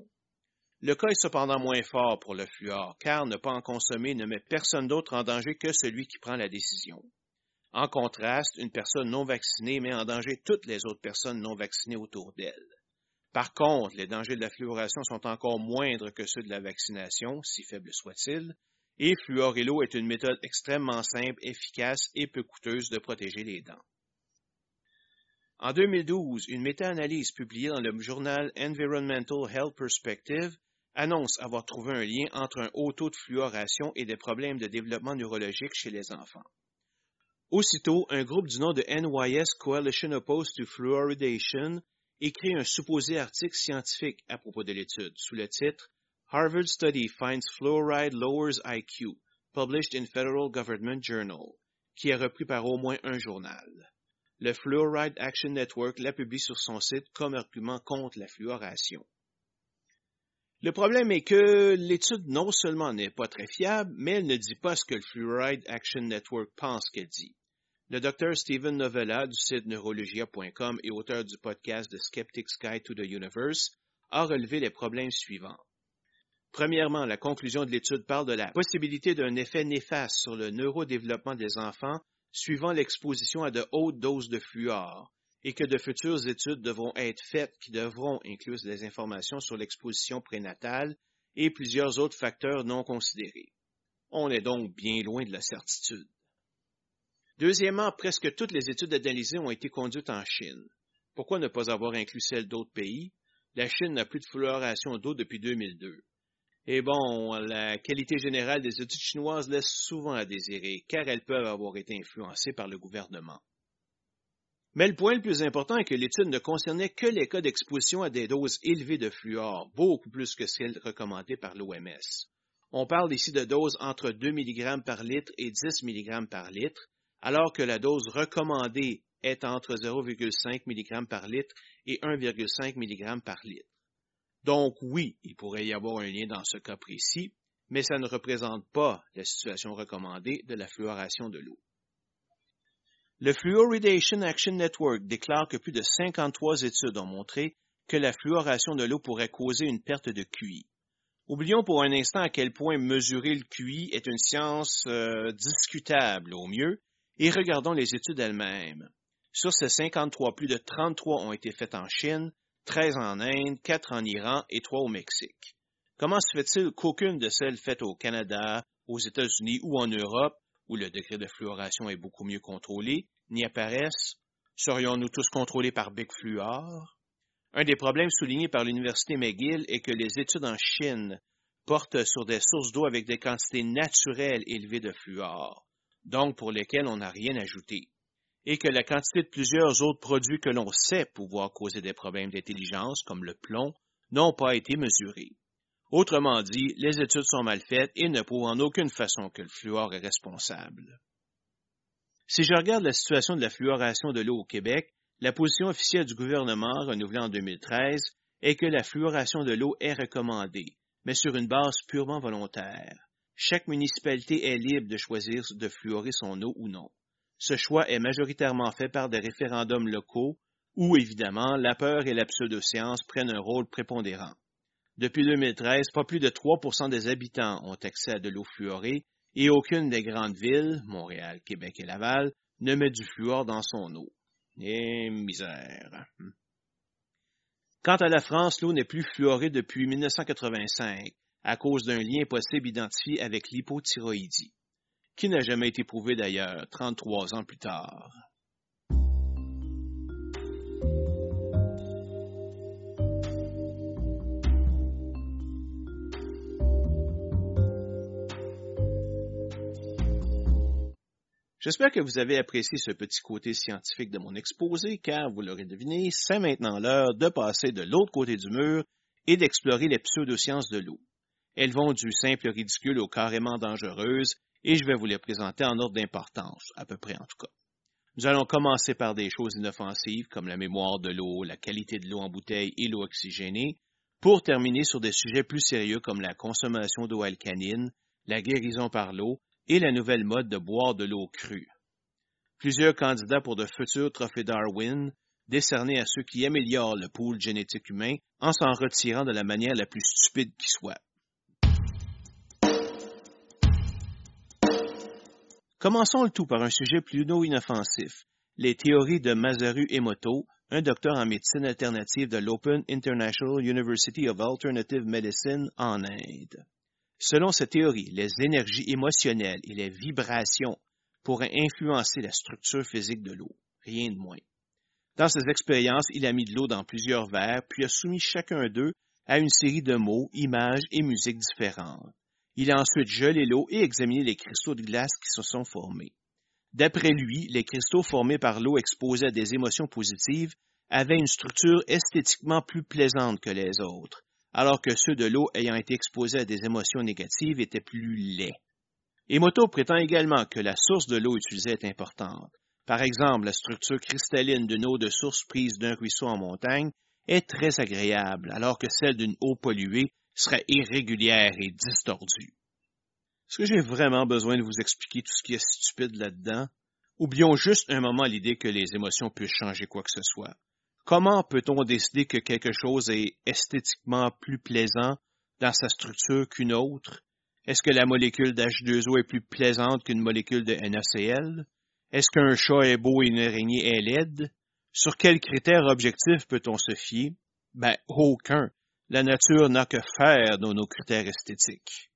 Le cas est cependant moins fort pour le fluor, car ne pas en consommer ne met personne d'autre en danger que celui qui prend la décision. En contraste, une personne non vaccinée met en danger toutes les autres personnes non vaccinées autour d'elle. Par contre, les dangers de la fluoration sont encore moindres que ceux de la vaccination, si faibles soient-ils, et fluorer l'eau est une méthode extrêmement simple, efficace et peu coûteuse de protéger les dents. En 2012, une méta-analyse publiée dans le journal Environmental Health Perspective annonce avoir trouvé un lien entre un haut taux de fluoration et des problèmes de développement neurologique chez les enfants. Aussitôt, un groupe du nom de NYS Coalition Opposed to Fluoridation écrit un supposé article scientifique à propos de l'étude sous le titre Harvard Study Finds Fluoride Lowers IQ, published in Federal Government Journal, qui est repris par au moins un journal. Le Fluoride Action Network l'a publié sur son site comme argument contre la fluoration. Le problème est que l'étude non seulement n'est pas très fiable, mais elle ne dit pas ce que le Fluoride Action Network pense qu'elle dit. Le docteur Stephen Novella du site neurologia.com et auteur du podcast The Skeptic's Guide to the Universe a relevé les problèmes suivants. Premièrement, la conclusion de l'étude parle de la possibilité d'un effet néfaste sur le neurodéveloppement des enfants suivant l'exposition à de hautes doses de fluor, et que de futures études devront être faites qui devront inclure des informations sur l'exposition prénatale et plusieurs autres facteurs non considérés. On est donc bien loin de la certitude. Deuxièmement, presque toutes les études analysées ont été conduites en Chine. Pourquoi ne pas avoir inclus celles d'autres pays? La Chine n'a plus de fluoration d'eau depuis 2002. Et bon, la qualité générale des études chinoises laisse souvent à désirer, car elles peuvent avoir été influencées par le gouvernement. Mais le point le plus important est que l'étude ne concernait que les cas d'exposition à des doses élevées de fluor, beaucoup plus que celles recommandées par l'OMS. On parle ici de doses entre 2 mg par litre et 10 mg par litre, alors que la dose recommandée est entre 0,5 mg par litre et 1,5 mg par litre. Donc oui, il pourrait y avoir un lien dans ce cas précis, mais ça ne représente pas la situation recommandée de la fluoration de l'eau. Le Fluoridation Action Network déclare que plus de 53 études ont montré que la fluoration de l'eau pourrait causer une perte de QI. Oublions pour un instant à quel point mesurer le QI est une science euh, discutable au mieux et regardons les études elles-mêmes. Sur ces 53, plus de 33 ont été faites en Chine, 13 en Inde, 4 en Iran et 3 au Mexique. Comment se fait-il qu'aucune de celles faites au Canada, aux États-Unis ou en Europe, où le degré de fluoration est beaucoup mieux contrôlé, n'y apparaissent? Serions-nous tous contrôlés par Big Fluor? Un des problèmes soulignés par l'Université McGill est que les études en Chine portent sur des sources d'eau avec des quantités naturelles élevées de fluor, donc pour lesquelles on n'a rien ajouté et que la quantité de plusieurs autres produits que l'on sait pouvoir causer des problèmes d'intelligence, comme le plomb, n'ont pas été mesurés. Autrement dit, les études sont mal faites et ne prouvent en aucune façon que le fluor est responsable. Si je regarde la situation de la fluoration de l'eau au Québec, la position officielle du gouvernement, renouvelée en 2013, est que la fluoration de l'eau est recommandée, mais sur une base purement volontaire. Chaque municipalité est libre de choisir de fluorer son eau ou non. Ce choix est majoritairement fait par des référendums locaux où, évidemment, la peur et la pseudoscience prennent un rôle prépondérant. Depuis 2013, pas plus de 3% des habitants ont accès à de l'eau fluorée et aucune des grandes villes, Montréal, Québec et Laval, ne met du fluor dans son eau. Eh, misère. Quant à la France, l'eau n'est plus fluorée depuis 1985 à cause d'un lien possible identifié avec l'hypothyroïdie qui n'a jamais été prouvé d'ailleurs 33 ans plus tard. J'espère que vous avez apprécié ce petit côté scientifique de mon exposé, car vous l'aurez deviné, c'est maintenant l'heure de passer de l'autre côté du mur et d'explorer les pseudosciences de l'eau. Elles vont du simple ridicule au carrément dangereuse et je vais vous les présenter en ordre d'importance, à peu près en tout cas. Nous allons commencer par des choses inoffensives comme la mémoire de l'eau, la qualité de l'eau en bouteille et l'eau oxygénée, pour terminer sur des sujets plus sérieux comme la consommation d'eau alcaline, la guérison par l'eau et la nouvelle mode de boire de l'eau crue. Plusieurs candidats pour de futurs trophées Darwin, décernés à ceux qui améliorent le pool génétique humain en s'en retirant de la manière la plus stupide qui soit. Commençons le tout par un sujet non inoffensif, les théories de Masaru Emoto, un docteur en médecine alternative de l'Open International University of Alternative Medicine en Inde. Selon cette théorie, les énergies émotionnelles et les vibrations pourraient influencer la structure physique de l'eau, rien de moins. Dans ses expériences, il a mis de l'eau dans plusieurs verres, puis a soumis chacun d'eux à une série de mots, images et musiques différentes. Il a ensuite gelé l'eau et examiné les cristaux de glace qui se sont formés. D'après lui, les cristaux formés par l'eau exposés à des émotions positives avaient une structure esthétiquement plus plaisante que les autres, alors que ceux de l'eau ayant été exposés à des émotions négatives étaient plus laids. Emoto prétend également que la source de l'eau utilisée est importante. Par exemple, la structure cristalline d'une eau de source prise d'un ruisseau en montagne est très agréable, alors que celle d'une eau polluée serait irrégulière et distordue. Est-ce que j'ai vraiment besoin de vous expliquer tout ce qui est stupide là-dedans? Oublions juste un moment l'idée que les émotions puissent changer quoi que ce soit. Comment peut-on décider que quelque chose est esthétiquement plus plaisant dans sa structure qu'une autre? Est-ce que la molécule d'H2O est plus plaisante qu'une molécule de NaCl? Est-ce qu'un chat est beau et une araignée est laide? Sur quels critères objectifs peut-on se fier? Ben, aucun. La nature n'a que faire dans nos critères esthétiques.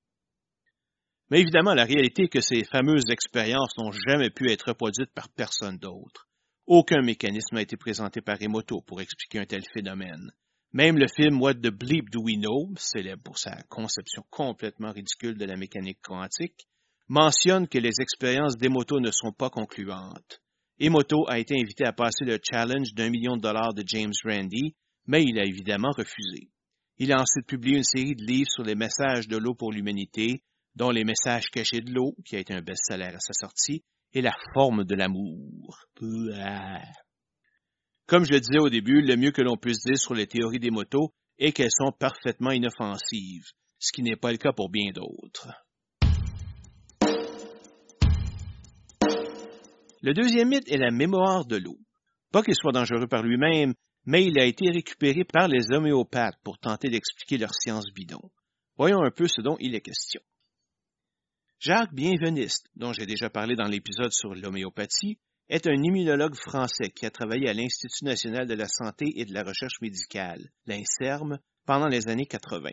Mais évidemment, la réalité est que ces fameuses expériences n'ont jamais pu être reproduites par personne d'autre. Aucun mécanisme n'a été présenté par Emoto pour expliquer un tel phénomène. Même le film What the Bleep Do We Know, célèbre pour sa conception complètement ridicule de la mécanique quantique, mentionne que les expériences d'Emoto ne sont pas concluantes. Emoto a été invité à passer le challenge d'un million de dollars de James Randi, mais il a évidemment refusé. Il a ensuite publié une série de livres sur les messages de l'eau pour l'humanité, dont Les messages cachés de l'eau, qui a été un best-seller à sa sortie, et La forme de l'amour. Comme je le disais au début, le mieux que l'on puisse dire sur les théories des motos est qu'elles sont parfaitement inoffensives, ce qui n'est pas le cas pour bien d'autres. Le deuxième mythe est la mémoire de l'eau. Pas qu'il soit dangereux par lui-même, mais il a été récupéré par les homéopathes pour tenter d'expliquer leur science bidon. Voyons un peu ce dont il est question. Jacques Bienveniste, dont j'ai déjà parlé dans l'épisode sur l'homéopathie, est un immunologue français qui a travaillé à l'Institut national de la santé et de la recherche médicale, l'INSERM, pendant les années 80.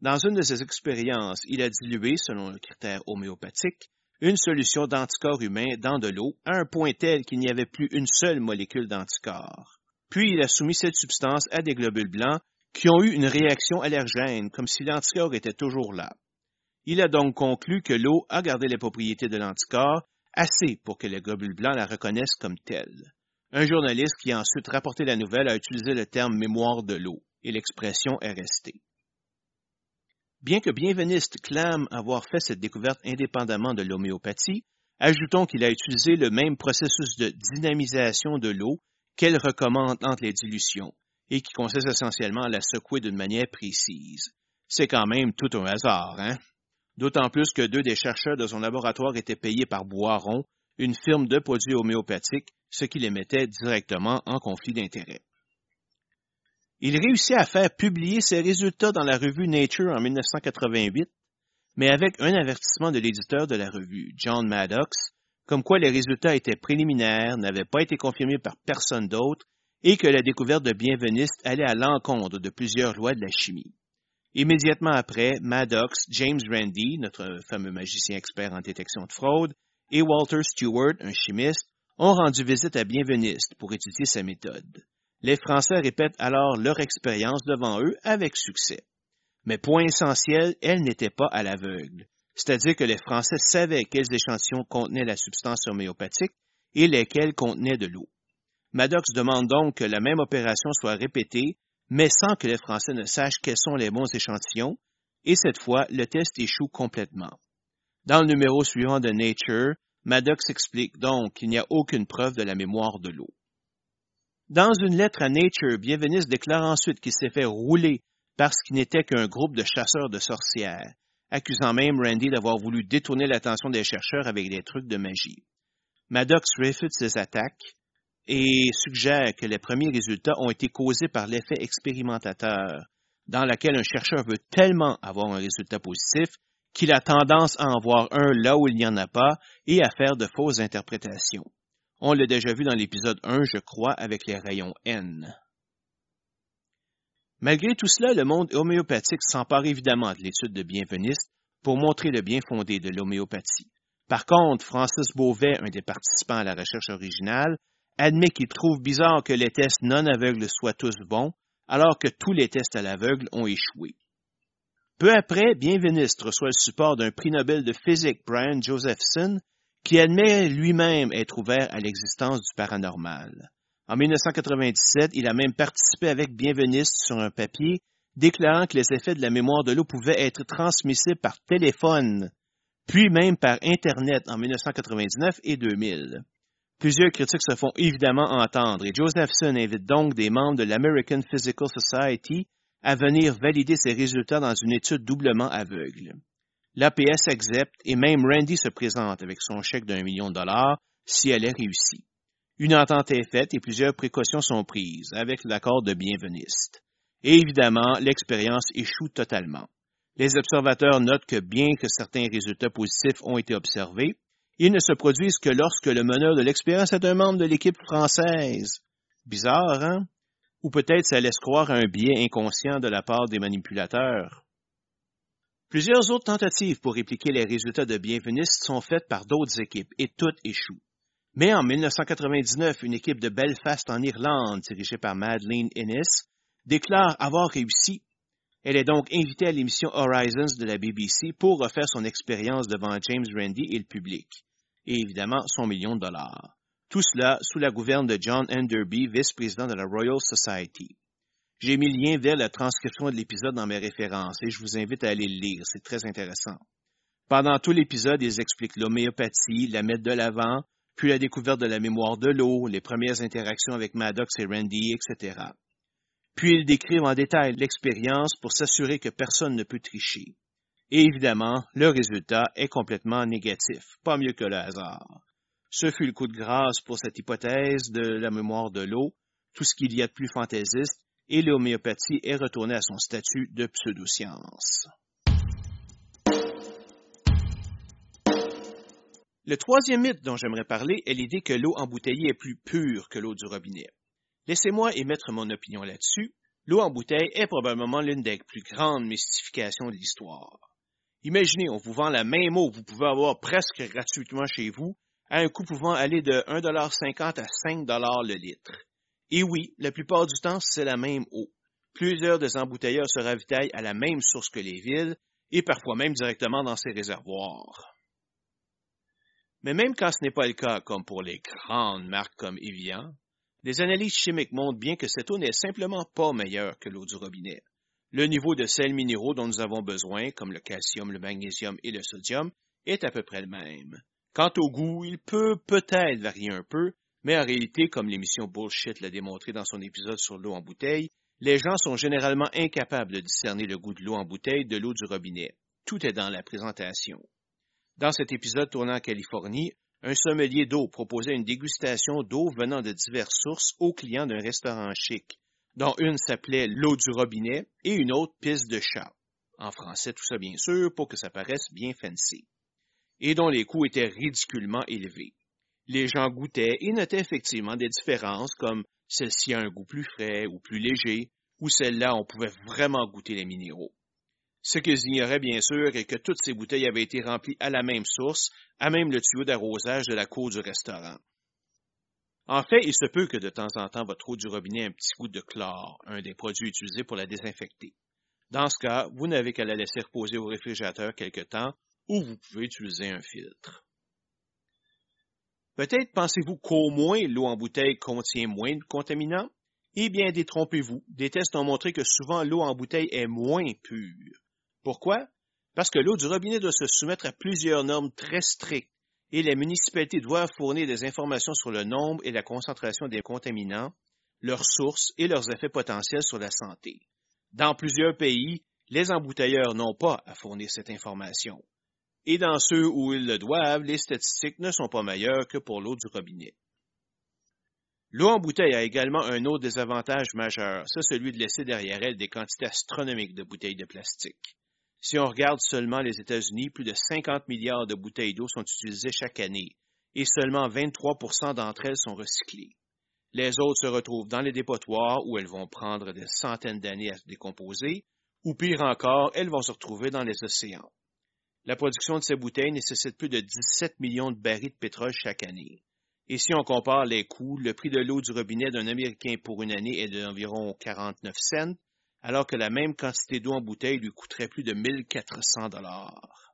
Dans une de ses expériences, il a dilué, selon le critère homéopathique, une solution d'anticorps humain dans de l'eau à un point tel qu'il n'y avait plus une seule molécule d'anticorps. Puis il a soumis cette substance à des globules blancs qui ont eu une réaction allergène, comme si l'anticorps était toujours là. Il a donc conclu que l'eau a gardé les propriétés de l'anticorps assez pour que les globules blancs la reconnaissent comme telle. Un journaliste qui a ensuite rapporté la nouvelle a utilisé le terme mémoire de l'eau, et l'expression est restée. Bien que Bienveniste clame avoir fait cette découverte indépendamment de l'homéopathie, ajoutons qu'il a utilisé le même processus de dynamisation de l'eau qu'elle recommande entre les dilutions, et qui consiste essentiellement à la secouer d'une manière précise. C'est quand même tout un hasard, hein? d'autant plus que deux des chercheurs de son laboratoire étaient payés par Boiron, une firme de produits homéopathiques, ce qui les mettait directement en conflit d'intérêts. Il réussit à faire publier ses résultats dans la revue Nature en 1988, mais avec un avertissement de l'éditeur de la revue, John Maddox, comme quoi les résultats étaient préliminaires, n'avaient pas été confirmés par personne d'autre et que la découverte de bienveniste allait à l'encontre de plusieurs lois de la chimie. Immédiatement après, Maddox, James Randi, notre fameux magicien expert en détection de fraude, et Walter Stewart, un chimiste, ont rendu visite à Bienveniste pour étudier sa méthode. Les Français répètent alors leur expérience devant eux avec succès. Mais point essentiel, elle n'était pas à l'aveugle. C'est-à-dire que les Français savaient quels échantillons contenaient la substance homéopathique et lesquels contenaient de l'eau. Maddox demande donc que la même opération soit répétée mais sans que les Français ne sachent quels sont les bons échantillons, et cette fois, le test échoue complètement. Dans le numéro suivant de Nature, Maddox explique donc qu'il n'y a aucune preuve de la mémoire de l'eau. Dans une lettre à Nature, Bienveniste déclare ensuite qu'il s'est fait rouler parce qu'il n'était qu'un groupe de chasseurs de sorcières, accusant même Randy d'avoir voulu détourner l'attention des chercheurs avec des trucs de magie. Maddox réfute ces attaques, et suggère que les premiers résultats ont été causés par l'effet expérimentateur, dans lequel un chercheur veut tellement avoir un résultat positif qu'il a tendance à en voir un là où il n'y en a pas et à faire de fausses interprétations. On l'a déjà vu dans l'épisode 1, je crois, avec les rayons N. Malgré tout cela, le monde homéopathique s'empare évidemment de l'étude de Bienveniste pour montrer le bien fondé de l'homéopathie. Par contre, Francis Beauvais, un des participants à la recherche originale, admet qu'il trouve bizarre que les tests non aveugles soient tous bons, alors que tous les tests à l'aveugle ont échoué. Peu après, Bienveniste reçoit le support d'un prix Nobel de physique, Brian Josephson, qui admet lui-même être ouvert à l'existence du paranormal. En 1997, il a même participé avec Bienveniste sur un papier déclarant que les effets de la mémoire de l'eau pouvaient être transmissibles par téléphone, puis même par Internet en 1999 et 2000. Plusieurs critiques se font évidemment entendre et Josephson invite donc des membres de l'American Physical Society à venir valider ses résultats dans une étude doublement aveugle. L'APS accepte et même Randy se présente avec son chèque d'un million de dollars si elle est réussie. Une entente est faite et plusieurs précautions sont prises, avec l'accord de bienveniste. Et évidemment, l'expérience échoue totalement. Les observateurs notent que bien que certains résultats positifs ont été observés, ils ne se produisent que lorsque le meneur de l'expérience est un membre de l'équipe française. Bizarre, hein? Ou peut-être ça laisse croire à un biais inconscient de la part des manipulateurs. Plusieurs autres tentatives pour répliquer les résultats de bienveniste sont faites par d'autres équipes et toutes échouent. Mais en 1999, une équipe de Belfast en Irlande, dirigée par Madeleine Innes, déclare avoir réussi. Elle est donc invitée à l'émission Horizons de la BBC pour refaire son expérience devant James Randi et le public, et évidemment son million de dollars. Tout cela sous la gouverne de John Enderby, vice-président de la Royal Society. J'ai mis le lien vers la transcription de l'épisode dans mes références et je vous invite à aller le lire, c'est très intéressant. Pendant tout l'épisode, ils expliquent l'homéopathie, la mettre de l'avant, puis la découverte de la mémoire de l'eau, les premières interactions avec Maddox et Randy, etc. Puis ils décrivent en détail l'expérience pour s'assurer que personne ne peut tricher. Et évidemment, le résultat est complètement négatif, pas mieux que le hasard. Ce fut le coup de grâce pour cette hypothèse de la mémoire de l'eau, tout ce qu'il y a de plus fantaisiste, et l'homéopathie est retournée à son statut de pseudoscience. Le troisième mythe dont j'aimerais parler est l'idée que l'eau embouteillée est plus pure que l'eau du robinet. Laissez-moi émettre mon opinion là-dessus. L'eau en bouteille est probablement l'une des plus grandes mystifications de l'histoire. Imaginez, on vous vend la même eau que vous pouvez avoir presque gratuitement chez vous, à un coût pouvant aller de 1,50 à 5 le litre. Et oui, la plupart du temps, c'est la même eau. Plusieurs des embouteilleurs se ravitaillent à la même source que les villes, et parfois même directement dans ces réservoirs. Mais même quand ce n'est pas le cas, comme pour les grandes marques comme Evian, les analyses chimiques montrent bien que cette eau n'est simplement pas meilleure que l'eau du robinet. Le niveau de sels minéraux dont nous avons besoin, comme le calcium, le magnésium et le sodium, est à peu près le même. Quant au goût, il peut peut-être varier un peu, mais en réalité, comme l'émission Bullshit l'a démontré dans son épisode sur l'eau en bouteille, les gens sont généralement incapables de discerner le goût de l'eau en bouteille de l'eau du robinet. Tout est dans la présentation. Dans cet épisode tournant en Californie, un sommelier d'eau proposait une dégustation d'eau venant de diverses sources aux clients d'un restaurant chic, dont une s'appelait l'eau du robinet et une autre piste de chat. En français, tout ça bien sûr, pour que ça paraisse bien fancy. Et dont les coûts étaient ridiculement élevés. Les gens goûtaient et notaient effectivement des différences comme celle-ci a un goût plus frais ou plus léger, ou celle-là on pouvait vraiment goûter les minéraux. Ce qu'ils ignoraient bien sûr est que toutes ces bouteilles avaient été remplies à la même source, à même le tuyau d'arrosage de la cour du restaurant. En fait, il se peut que de temps en temps votre eau du robinet ait un petit goût de chlore, un des produits utilisés pour la désinfecter. Dans ce cas, vous n'avez qu'à la laisser reposer au réfrigérateur quelque temps ou vous pouvez utiliser un filtre. Peut-être pensez-vous qu'au moins l'eau en bouteille contient moins de contaminants? Eh bien, détrompez-vous. Des tests ont montré que souvent l'eau en bouteille est moins pure. Pourquoi? Parce que l'eau du robinet doit se soumettre à plusieurs normes très strictes et les municipalités doivent fournir des informations sur le nombre et la concentration des contaminants, leurs sources et leurs effets potentiels sur la santé. Dans plusieurs pays, les embouteilleurs n'ont pas à fournir cette information. Et dans ceux où ils le doivent, les statistiques ne sont pas meilleures que pour l'eau du robinet. L'eau en bouteille a également un autre désavantage majeur, c'est celui de laisser derrière elle des quantités astronomiques de bouteilles de plastique. Si on regarde seulement les États-Unis, plus de 50 milliards de bouteilles d'eau sont utilisées chaque année et seulement 23% d'entre elles sont recyclées. Les autres se retrouvent dans les dépotoirs où elles vont prendre des centaines d'années à se décomposer, ou pire encore, elles vont se retrouver dans les océans. La production de ces bouteilles nécessite plus de 17 millions de barils de pétrole chaque année. Et si on compare les coûts, le prix de l'eau du robinet d'un Américain pour une année est d'environ 49 cents, alors que la même quantité d'eau en bouteille lui coûterait plus de 1400 dollars.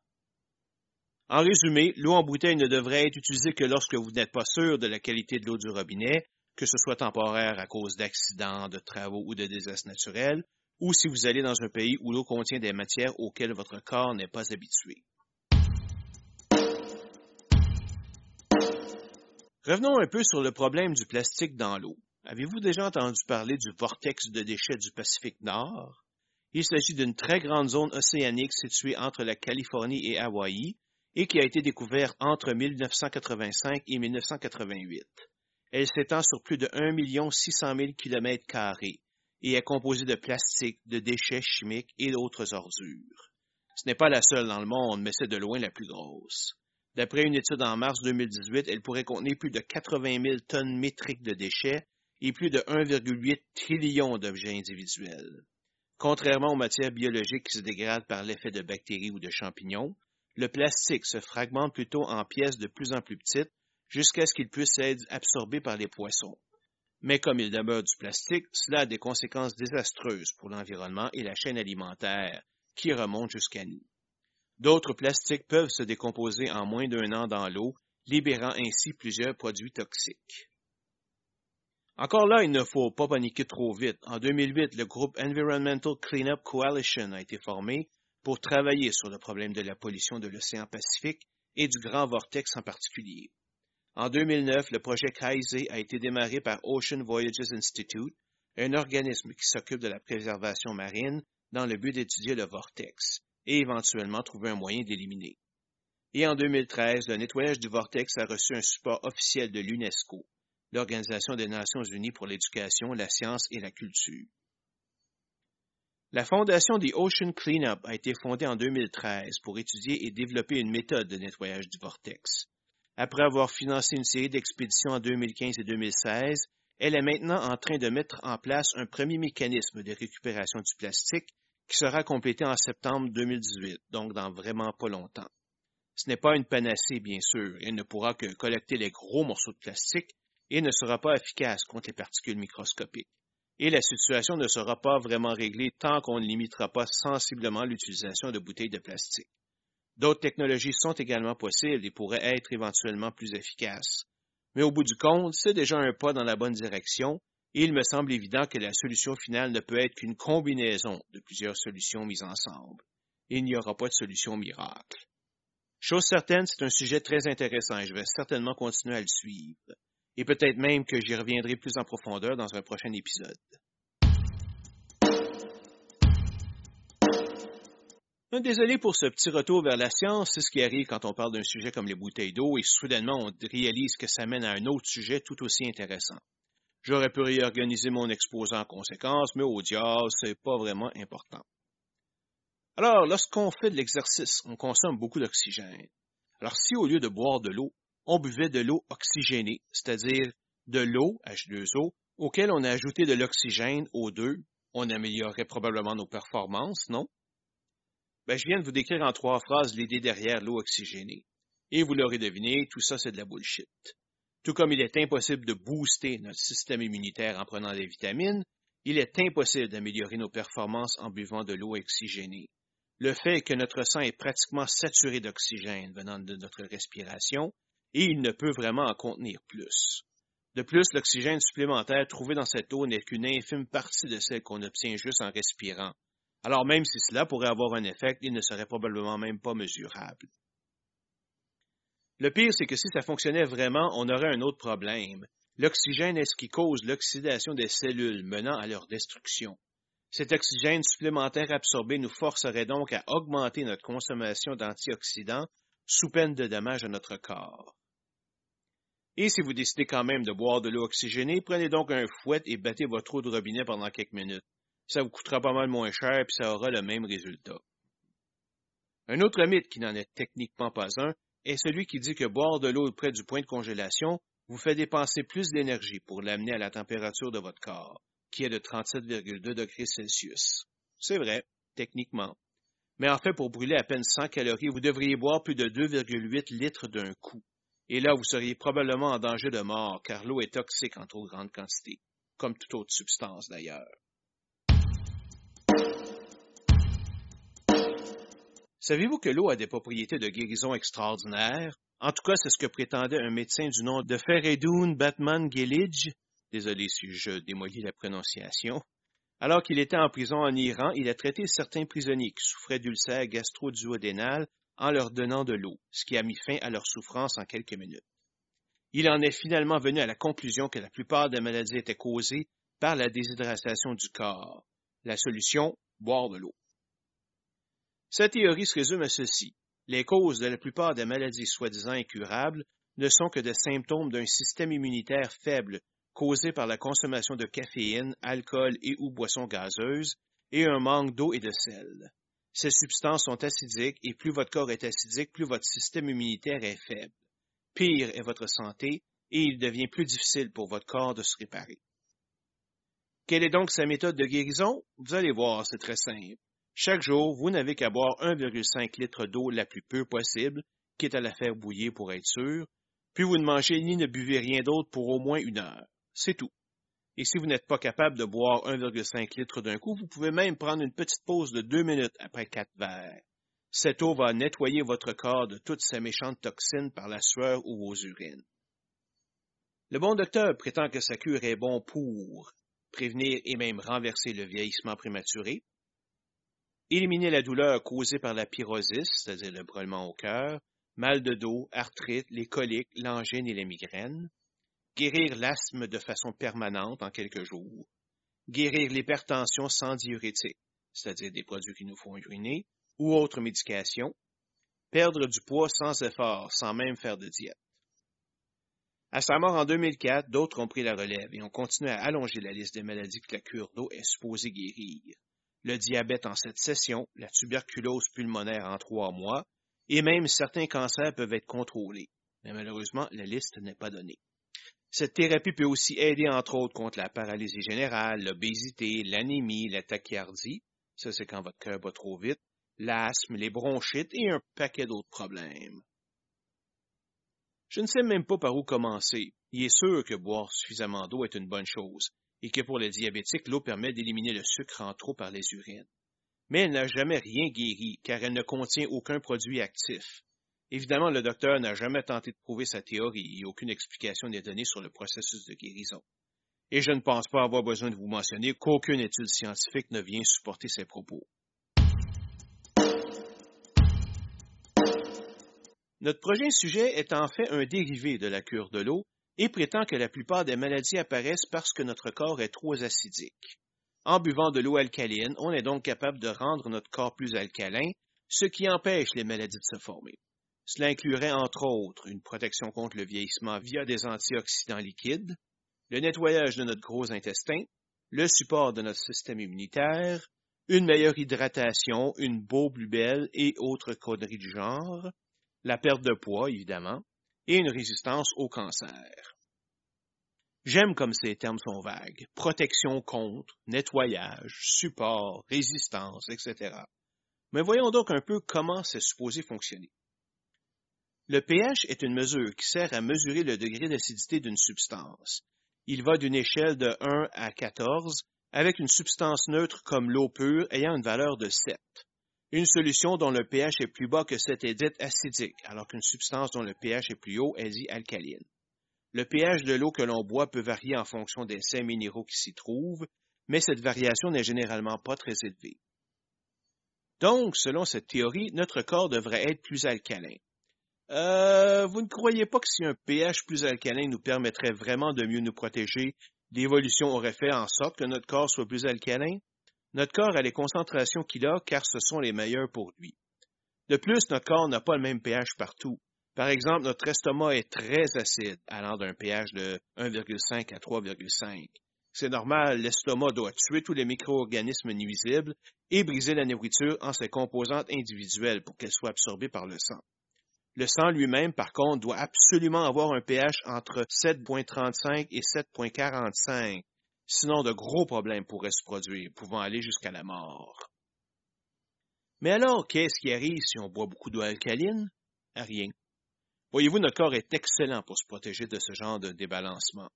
En résumé, l'eau en bouteille ne devrait être utilisée que lorsque vous n'êtes pas sûr de la qualité de l'eau du robinet, que ce soit temporaire à cause d'accidents, de travaux ou de désastres naturels, ou si vous allez dans un pays où l'eau contient des matières auxquelles votre corps n'est pas habitué. Revenons un peu sur le problème du plastique dans l'eau. Avez-vous déjà entendu parler du vortex de déchets du Pacifique Nord? Il s'agit d'une très grande zone océanique située entre la Californie et Hawaï, et qui a été découverte entre 1985 et 1988. Elle s'étend sur plus de 1 600 000 km et est composée de plastique, de déchets chimiques et d'autres ordures. Ce n'est pas la seule dans le monde, mais c'est de loin la plus grosse. D'après une étude en mars 2018, elle pourrait contenir plus de 80 000 tonnes métriques de déchets et plus de 1,8 trillion d'objets individuels. Contrairement aux matières biologiques qui se dégradent par l'effet de bactéries ou de champignons, le plastique se fragmente plutôt en pièces de plus en plus petites jusqu'à ce qu'il puisse être absorbé par les poissons. Mais comme il demeure du plastique, cela a des conséquences désastreuses pour l'environnement et la chaîne alimentaire, qui remonte jusqu'à nous. D'autres plastiques peuvent se décomposer en moins d'un an dans l'eau, libérant ainsi plusieurs produits toxiques. Encore là, il ne faut pas paniquer trop vite. En 2008, le groupe Environmental Cleanup Coalition a été formé pour travailler sur le problème de la pollution de l'océan Pacifique et du grand vortex en particulier. En 2009, le projet KAISE a été démarré par Ocean Voyages Institute, un organisme qui s'occupe de la préservation marine dans le but d'étudier le vortex et éventuellement trouver un moyen d'éliminer. Et en 2013, le nettoyage du vortex a reçu un support officiel de l'UNESCO, l'Organisation des Nations Unies pour l'éducation, la science et la culture. La fondation des Ocean Cleanup a été fondée en 2013 pour étudier et développer une méthode de nettoyage du vortex. Après avoir financé une série d'expéditions en 2015 et 2016, elle est maintenant en train de mettre en place un premier mécanisme de récupération du plastique qui sera complété en septembre 2018, donc dans vraiment pas longtemps. Ce n'est pas une panacée, bien sûr, elle ne pourra que collecter les gros morceaux de plastique et ne sera pas efficace contre les particules microscopiques. Et la situation ne sera pas vraiment réglée tant qu'on ne limitera pas sensiblement l'utilisation de bouteilles de plastique. D'autres technologies sont également possibles et pourraient être éventuellement plus efficaces. Mais au bout du compte, c'est déjà un pas dans la bonne direction et il me semble évident que la solution finale ne peut être qu'une combinaison de plusieurs solutions mises ensemble. Il n'y aura pas de solution miracle. Chose certaine, c'est un sujet très intéressant et je vais certainement continuer à le suivre. Et peut-être même que j'y reviendrai plus en profondeur dans un prochain épisode. Désolé pour ce petit retour vers la science, c'est ce qui arrive quand on parle d'un sujet comme les bouteilles d'eau et soudainement on réalise que ça mène à un autre sujet tout aussi intéressant. J'aurais pu réorganiser mon exposé en conséquence, mais au diable, c'est pas vraiment important. Alors, lorsqu'on fait de l'exercice, on consomme beaucoup d'oxygène. Alors, si au lieu de boire de l'eau, on buvait de l'eau oxygénée, c'est-à-dire de l'eau, H2O, auquel on a ajouté de l'oxygène, O2, on améliorerait probablement nos performances, non? Ben, je viens de vous décrire en trois phrases l'idée derrière l'eau oxygénée. Et vous l'aurez deviné, tout ça c'est de la bullshit. Tout comme il est impossible de booster notre système immunitaire en prenant des vitamines, il est impossible d'améliorer nos performances en buvant de l'eau oxygénée. Le fait que notre sang est pratiquement saturé d'oxygène venant de notre respiration et il ne peut vraiment en contenir plus. De plus, l'oxygène supplémentaire trouvé dans cette eau n'est qu'une infime partie de celle qu'on obtient juste en respirant. Alors même si cela pourrait avoir un effet, il ne serait probablement même pas mesurable. Le pire, c'est que si ça fonctionnait vraiment, on aurait un autre problème. L'oxygène est ce qui cause l'oxydation des cellules, menant à leur destruction. Cet oxygène supplémentaire absorbé nous forcerait donc à augmenter notre consommation d'antioxydants sous peine de dommages à notre corps. Et si vous décidez quand même de boire de l'eau oxygénée, prenez donc un fouet et battez votre eau de robinet pendant quelques minutes. Ça vous coûtera pas mal moins cher et ça aura le même résultat. Un autre mythe qui n'en est techniquement pas un est celui qui dit que boire de l'eau près du point de congélation vous fait dépenser plus d'énergie pour l'amener à la température de votre corps, qui est de 37,2 degrés Celsius. C'est vrai, techniquement. Mais en fait, pour brûler à peine 100 calories, vous devriez boire plus de 2,8 litres d'un coup. Et là, vous seriez probablement en danger de mort, car l'eau est toxique en trop grande quantité, comme toute autre substance d'ailleurs. Savez-vous que l'eau a des propriétés de guérison extraordinaires? En tout cas, c'est ce que prétendait un médecin du nom de Feredoun Batman Gelidj. Désolé si je démolis la prononciation. Alors qu'il était en prison en Iran, il a traité certains prisonniers qui souffraient d'ulcères gastro-duodénales en leur donnant de l'eau, ce qui a mis fin à leur souffrance en quelques minutes. Il en est finalement venu à la conclusion que la plupart des maladies étaient causées par la déshydratation du corps. La solution, boire de l'eau. Sa théorie se résume à ceci. Les causes de la plupart des maladies soi-disant incurables ne sont que des symptômes d'un système immunitaire faible causé par la consommation de caféine, alcool et ou boissons gazeuses et un manque d'eau et de sel. Ces substances sont acidiques et plus votre corps est acidique, plus votre système immunitaire est faible. Pire est votre santé et il devient plus difficile pour votre corps de se réparer. Quelle est donc sa méthode de guérison? Vous allez voir, c'est très simple. Chaque jour, vous n'avez qu'à boire 1,5 litre d'eau la plus peu possible, quitte à la faire bouillir pour être sûr, puis vous ne mangez ni ne buvez rien d'autre pour au moins une heure. C'est tout. Et si vous n'êtes pas capable de boire 1,5 litre d'un coup, vous pouvez même prendre une petite pause de deux minutes après quatre verres. Cette eau va nettoyer votre corps de toutes ces méchantes toxines par la sueur ou vos urines. Le bon docteur prétend que sa cure est bon pour prévenir et même renverser le vieillissement prématuré, éliminer la douleur causée par la pyrosis, c'est-à-dire le brûlement au cœur, mal de dos, arthrite, les coliques, l'angine et les migraines, guérir l'asthme de façon permanente en quelques jours, guérir l'hypertension sans diurétique, c'est-à-dire des produits qui nous font uriner, ou autres médications, perdre du poids sans effort, sans même faire de diète. À sa mort en 2004, d'autres ont pris la relève et ont continué à allonger la liste des maladies que la cure d'eau est supposée guérir. Le diabète en sept sessions, la tuberculose pulmonaire en trois mois, et même certains cancers peuvent être contrôlés. Mais malheureusement, la liste n'est pas donnée. Cette thérapie peut aussi aider, entre autres, contre la paralysie générale, l'obésité, l'anémie, la tachyardie, ça c'est quand votre cœur bat trop vite, l'asthme, les bronchites et un paquet d'autres problèmes. Je ne sais même pas par où commencer. Il est sûr que boire suffisamment d'eau est une bonne chose, et que pour les diabétiques, l'eau permet d'éliminer le sucre en trop par les urines. Mais elle n'a jamais rien guéri, car elle ne contient aucun produit actif. Évidemment, le docteur n'a jamais tenté de prouver sa théorie et aucune explication n'est donnée sur le processus de guérison. Et je ne pense pas avoir besoin de vous mentionner qu'aucune étude scientifique ne vient supporter ces propos. Notre prochain sujet est en fait un dérivé de la cure de l'eau et prétend que la plupart des maladies apparaissent parce que notre corps est trop acidique. En buvant de l'eau alcaline, on est donc capable de rendre notre corps plus alcalin, ce qui empêche les maladies de se former. Cela inclurait entre autres une protection contre le vieillissement via des antioxydants liquides, le nettoyage de notre gros intestin, le support de notre système immunitaire, une meilleure hydratation, une beau plus belle et autres conneries du genre, la perte de poids, évidemment, et une résistance au cancer. J'aime comme ces termes sont vagues. Protection contre, nettoyage, support, résistance, etc. Mais voyons donc un peu comment c'est supposé fonctionner. Le pH est une mesure qui sert à mesurer le degré d'acidité d'une substance. Il va d'une échelle de 1 à 14, avec une substance neutre comme l'eau pure ayant une valeur de 7. Une solution dont le pH est plus bas que 7 est dite acidique, alors qu'une substance dont le pH est plus haut est dite alcaline. Le pH de l'eau que l'on boit peut varier en fonction des sels minéraux qui s'y trouvent, mais cette variation n'est généralement pas très élevée. Donc, selon cette théorie, notre corps devrait être plus alcalin. Euh, vous ne croyez pas que si un pH plus alcalin nous permettrait vraiment de mieux nous protéger, l'évolution aurait fait en sorte que notre corps soit plus alcalin? Notre corps a les concentrations qu'il a car ce sont les meilleures pour lui. De plus, notre corps n'a pas le même pH partout. Par exemple, notre estomac est très acide, allant d'un pH de 1,5 à 3,5. C'est normal, l'estomac doit tuer tous les micro-organismes nuisibles et briser la nourriture en ses composantes individuelles pour qu'elle soit absorbée par le sang. Le sang lui-même, par contre, doit absolument avoir un pH entre 7.35 et 7.45. Sinon, de gros problèmes pourraient se produire, pouvant aller jusqu'à la mort. Mais alors, qu'est-ce qui arrive si on boit beaucoup d'eau alcaline? Rien. Voyez-vous, notre corps est excellent pour se protéger de ce genre de débalancement.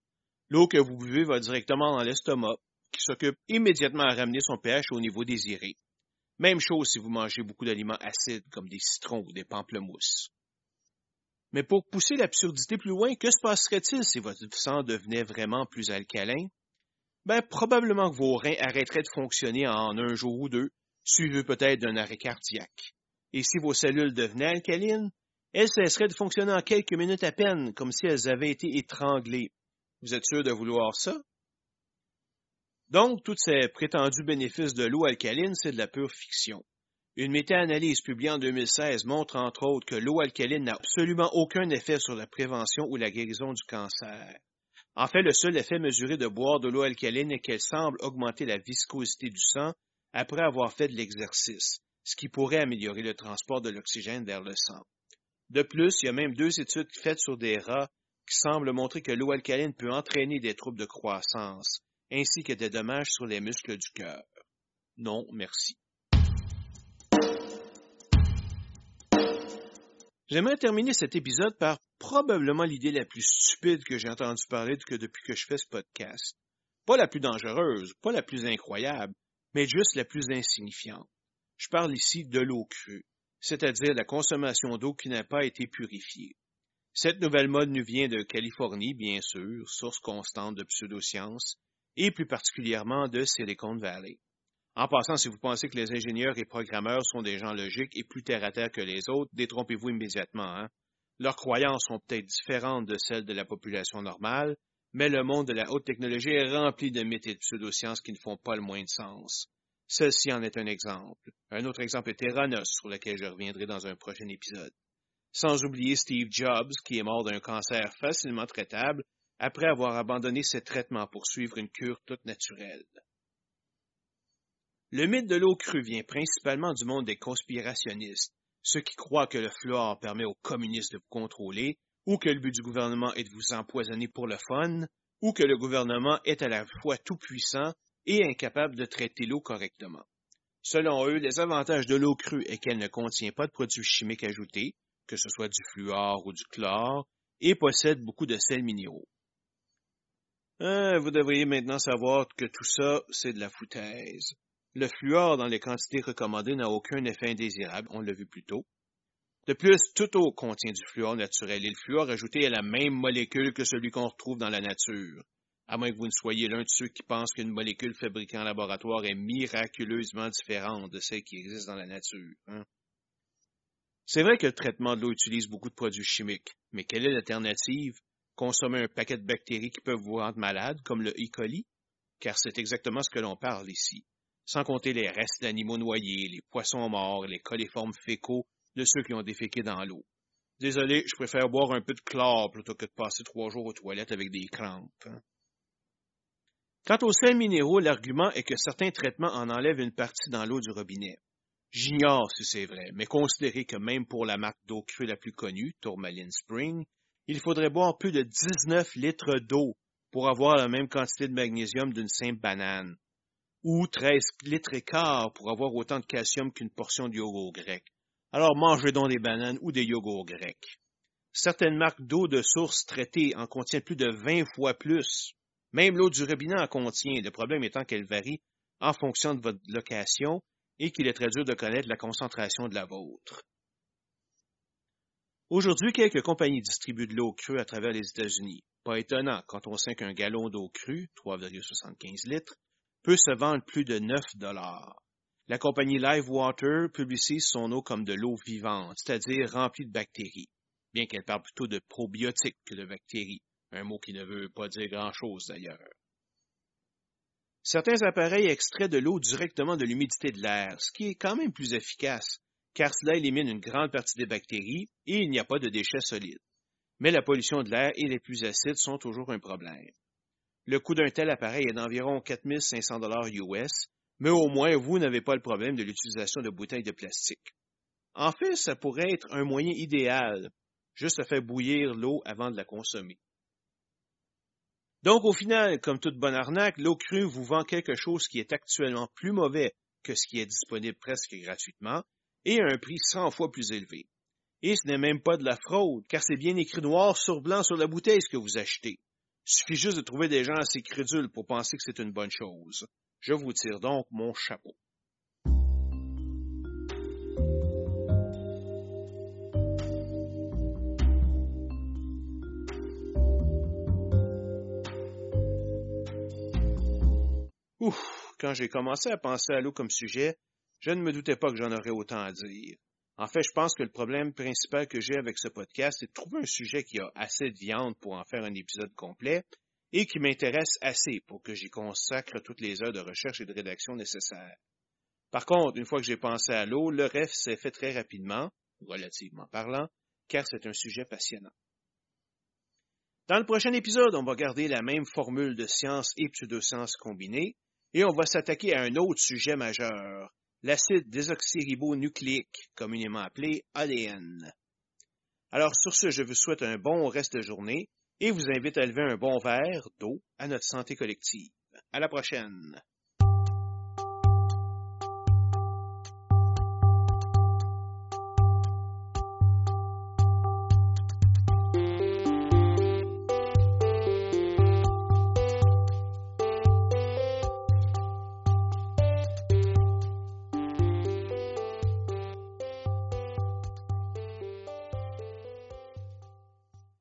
L'eau que vous buvez va directement dans l'estomac, qui s'occupe immédiatement à ramener son pH au niveau désiré. Même chose si vous mangez beaucoup d'aliments acides comme des citrons ou des pamplemousses. Mais pour pousser l'absurdité plus loin, que se passerait-il si votre sang devenait vraiment plus alcalin? Ben, probablement que vos reins arrêteraient de fonctionner en un jour ou deux, suivi peut-être d'un arrêt cardiaque. Et si vos cellules devenaient alcalines, elles cesseraient de fonctionner en quelques minutes à peine, comme si elles avaient été étranglées. Vous êtes sûr de vouloir ça? Donc, tous ces prétendus bénéfices de l'eau alcaline, c'est de la pure fiction. Une méta-analyse publiée en 2016 montre entre autres que l'eau alcaline n'a absolument aucun effet sur la prévention ou la guérison du cancer. En fait, le seul effet mesuré de boire de l'eau alcaline est qu'elle semble augmenter la viscosité du sang après avoir fait de l'exercice, ce qui pourrait améliorer le transport de l'oxygène vers le sang. De plus, il y a même deux études faites sur des rats qui semblent montrer que l'eau alcaline peut entraîner des troubles de croissance, ainsi que des dommages sur les muscles du cœur. Non, merci. J'aimerais terminer cet épisode par probablement l'idée la plus stupide que j'ai entendu parler depuis que je fais ce podcast. Pas la plus dangereuse, pas la plus incroyable, mais juste la plus insignifiante. Je parle ici de l'eau crue, c'est-à-dire la consommation d'eau qui n'a pas été purifiée. Cette nouvelle mode nous vient de Californie, bien sûr, source constante de pseudosciences, et plus particulièrement de Silicon Valley. En passant, si vous pensez que les ingénieurs et programmeurs sont des gens logiques et plus terre à terre que les autres, détrompez-vous immédiatement. Hein? Leurs croyances sont peut-être différentes de celles de la population normale, mais le monde de la haute technologie est rempli de mythes et de pseudosciences qui ne font pas le moins de sens. Ceci en est un exemple. Un autre exemple est Terranos, sur lequel je reviendrai dans un prochain épisode. Sans oublier Steve Jobs, qui est mort d'un cancer facilement traitable après avoir abandonné ses traitements pour suivre une cure toute naturelle. Le mythe de l'eau crue vient principalement du monde des conspirationnistes, ceux qui croient que le fluor permet aux communistes de vous contrôler, ou que le but du gouvernement est de vous empoisonner pour le fun, ou que le gouvernement est à la fois tout-puissant et incapable de traiter l'eau correctement. Selon eux, les avantages de l'eau crue est qu'elle ne contient pas de produits chimiques ajoutés, que ce soit du fluor ou du chlore, et possède beaucoup de sels minéraux. Euh, vous devriez maintenant savoir que tout ça, c'est de la foutaise. Le fluor dans les quantités recommandées n'a aucun effet indésirable, on l'a vu plus tôt. De plus, toute eau contient du fluor naturel et le fluor ajouté est la même molécule que celui qu'on retrouve dans la nature. À moins que vous ne soyez l'un de ceux qui pensent qu'une molécule fabriquée en laboratoire est miraculeusement différente de celle qui existe dans la nature. Hein. C'est vrai que le traitement de l'eau utilise beaucoup de produits chimiques, mais quelle est l'alternative? Consommer un paquet de bactéries qui peuvent vous rendre malade, comme le E. coli? Car c'est exactement ce que l'on parle ici sans compter les restes d'animaux noyés, les poissons morts, les coliformes fécaux de ceux qui ont déféqué dans l'eau. Désolé, je préfère boire un peu de chlore plutôt que de passer trois jours aux toilettes avec des crampes. Hein. Quant aux sels minéraux, l'argument est que certains traitements en enlèvent une partie dans l'eau du robinet. J'ignore si c'est vrai, mais considérez que même pour la marque d'eau crue la plus connue, Tourmaline Spring, il faudrait boire plus de 19 litres d'eau pour avoir la même quantité de magnésium d'une simple banane ou 13 litres et quart pour avoir autant de calcium qu'une portion de yogourt grec. Alors mangez donc des bananes ou des yogourts grecs. Certaines marques d'eau de source traitée en contiennent plus de 20 fois plus. Même l'eau du robinet en contient, le problème étant qu'elle varie en fonction de votre location et qu'il est très dur de connaître la concentration de la vôtre. Aujourd'hui, quelques compagnies distribuent de l'eau crue à travers les États-Unis. Pas étonnant quand on sait qu'un gallon d'eau crue, 3,75 litres, peut se vendre plus de 9 dollars. La compagnie Livewater publicise son eau comme de l'eau vivante, c'est-à-dire remplie de bactéries, bien qu'elle parle plutôt de probiotiques que de bactéries, un mot qui ne veut pas dire grand-chose d'ailleurs. Certains appareils extraient de l'eau directement de l'humidité de l'air, ce qui est quand même plus efficace, car cela élimine une grande partie des bactéries et il n'y a pas de déchets solides. Mais la pollution de l'air et les plus acides sont toujours un problème. Le coût d'un tel appareil est d'environ 4500 dollars US, mais au moins vous n'avez pas le problème de l'utilisation de bouteilles de plastique. En fait, ça pourrait être un moyen idéal, juste à faire bouillir l'eau avant de la consommer. Donc, au final, comme toute bonne arnaque, l'eau crue vous vend quelque chose qui est actuellement plus mauvais que ce qui est disponible presque gratuitement et à un prix 100 fois plus élevé. Et ce n'est même pas de la fraude, car c'est bien écrit noir sur blanc sur la bouteille ce que vous achetez. Suffit juste de trouver des gens assez crédules pour penser que c'est une bonne chose. Je vous tire donc mon chapeau. Ouf, quand j'ai commencé à penser à l'eau comme sujet, je ne me doutais pas que j'en aurais autant à dire. En fait, je pense que le problème principal que j'ai avec ce podcast, c'est de trouver un sujet qui a assez de viande pour en faire un épisode complet et qui m'intéresse assez pour que j'y consacre toutes les heures de recherche et de rédaction nécessaires. Par contre, une fois que j'ai pensé à l'eau, le reste s'est fait très rapidement, relativement parlant, car c'est un sujet passionnant. Dans le prochain épisode, on va garder la même formule de sciences et pseudosciences combinées, et on va s'attaquer à un autre sujet majeur, l'acide désoxyribonucléique, communément appelé ADN. Alors sur ce, je vous souhaite un bon reste de journée et vous invite à lever un bon verre d'eau à notre santé collective. À la prochaine.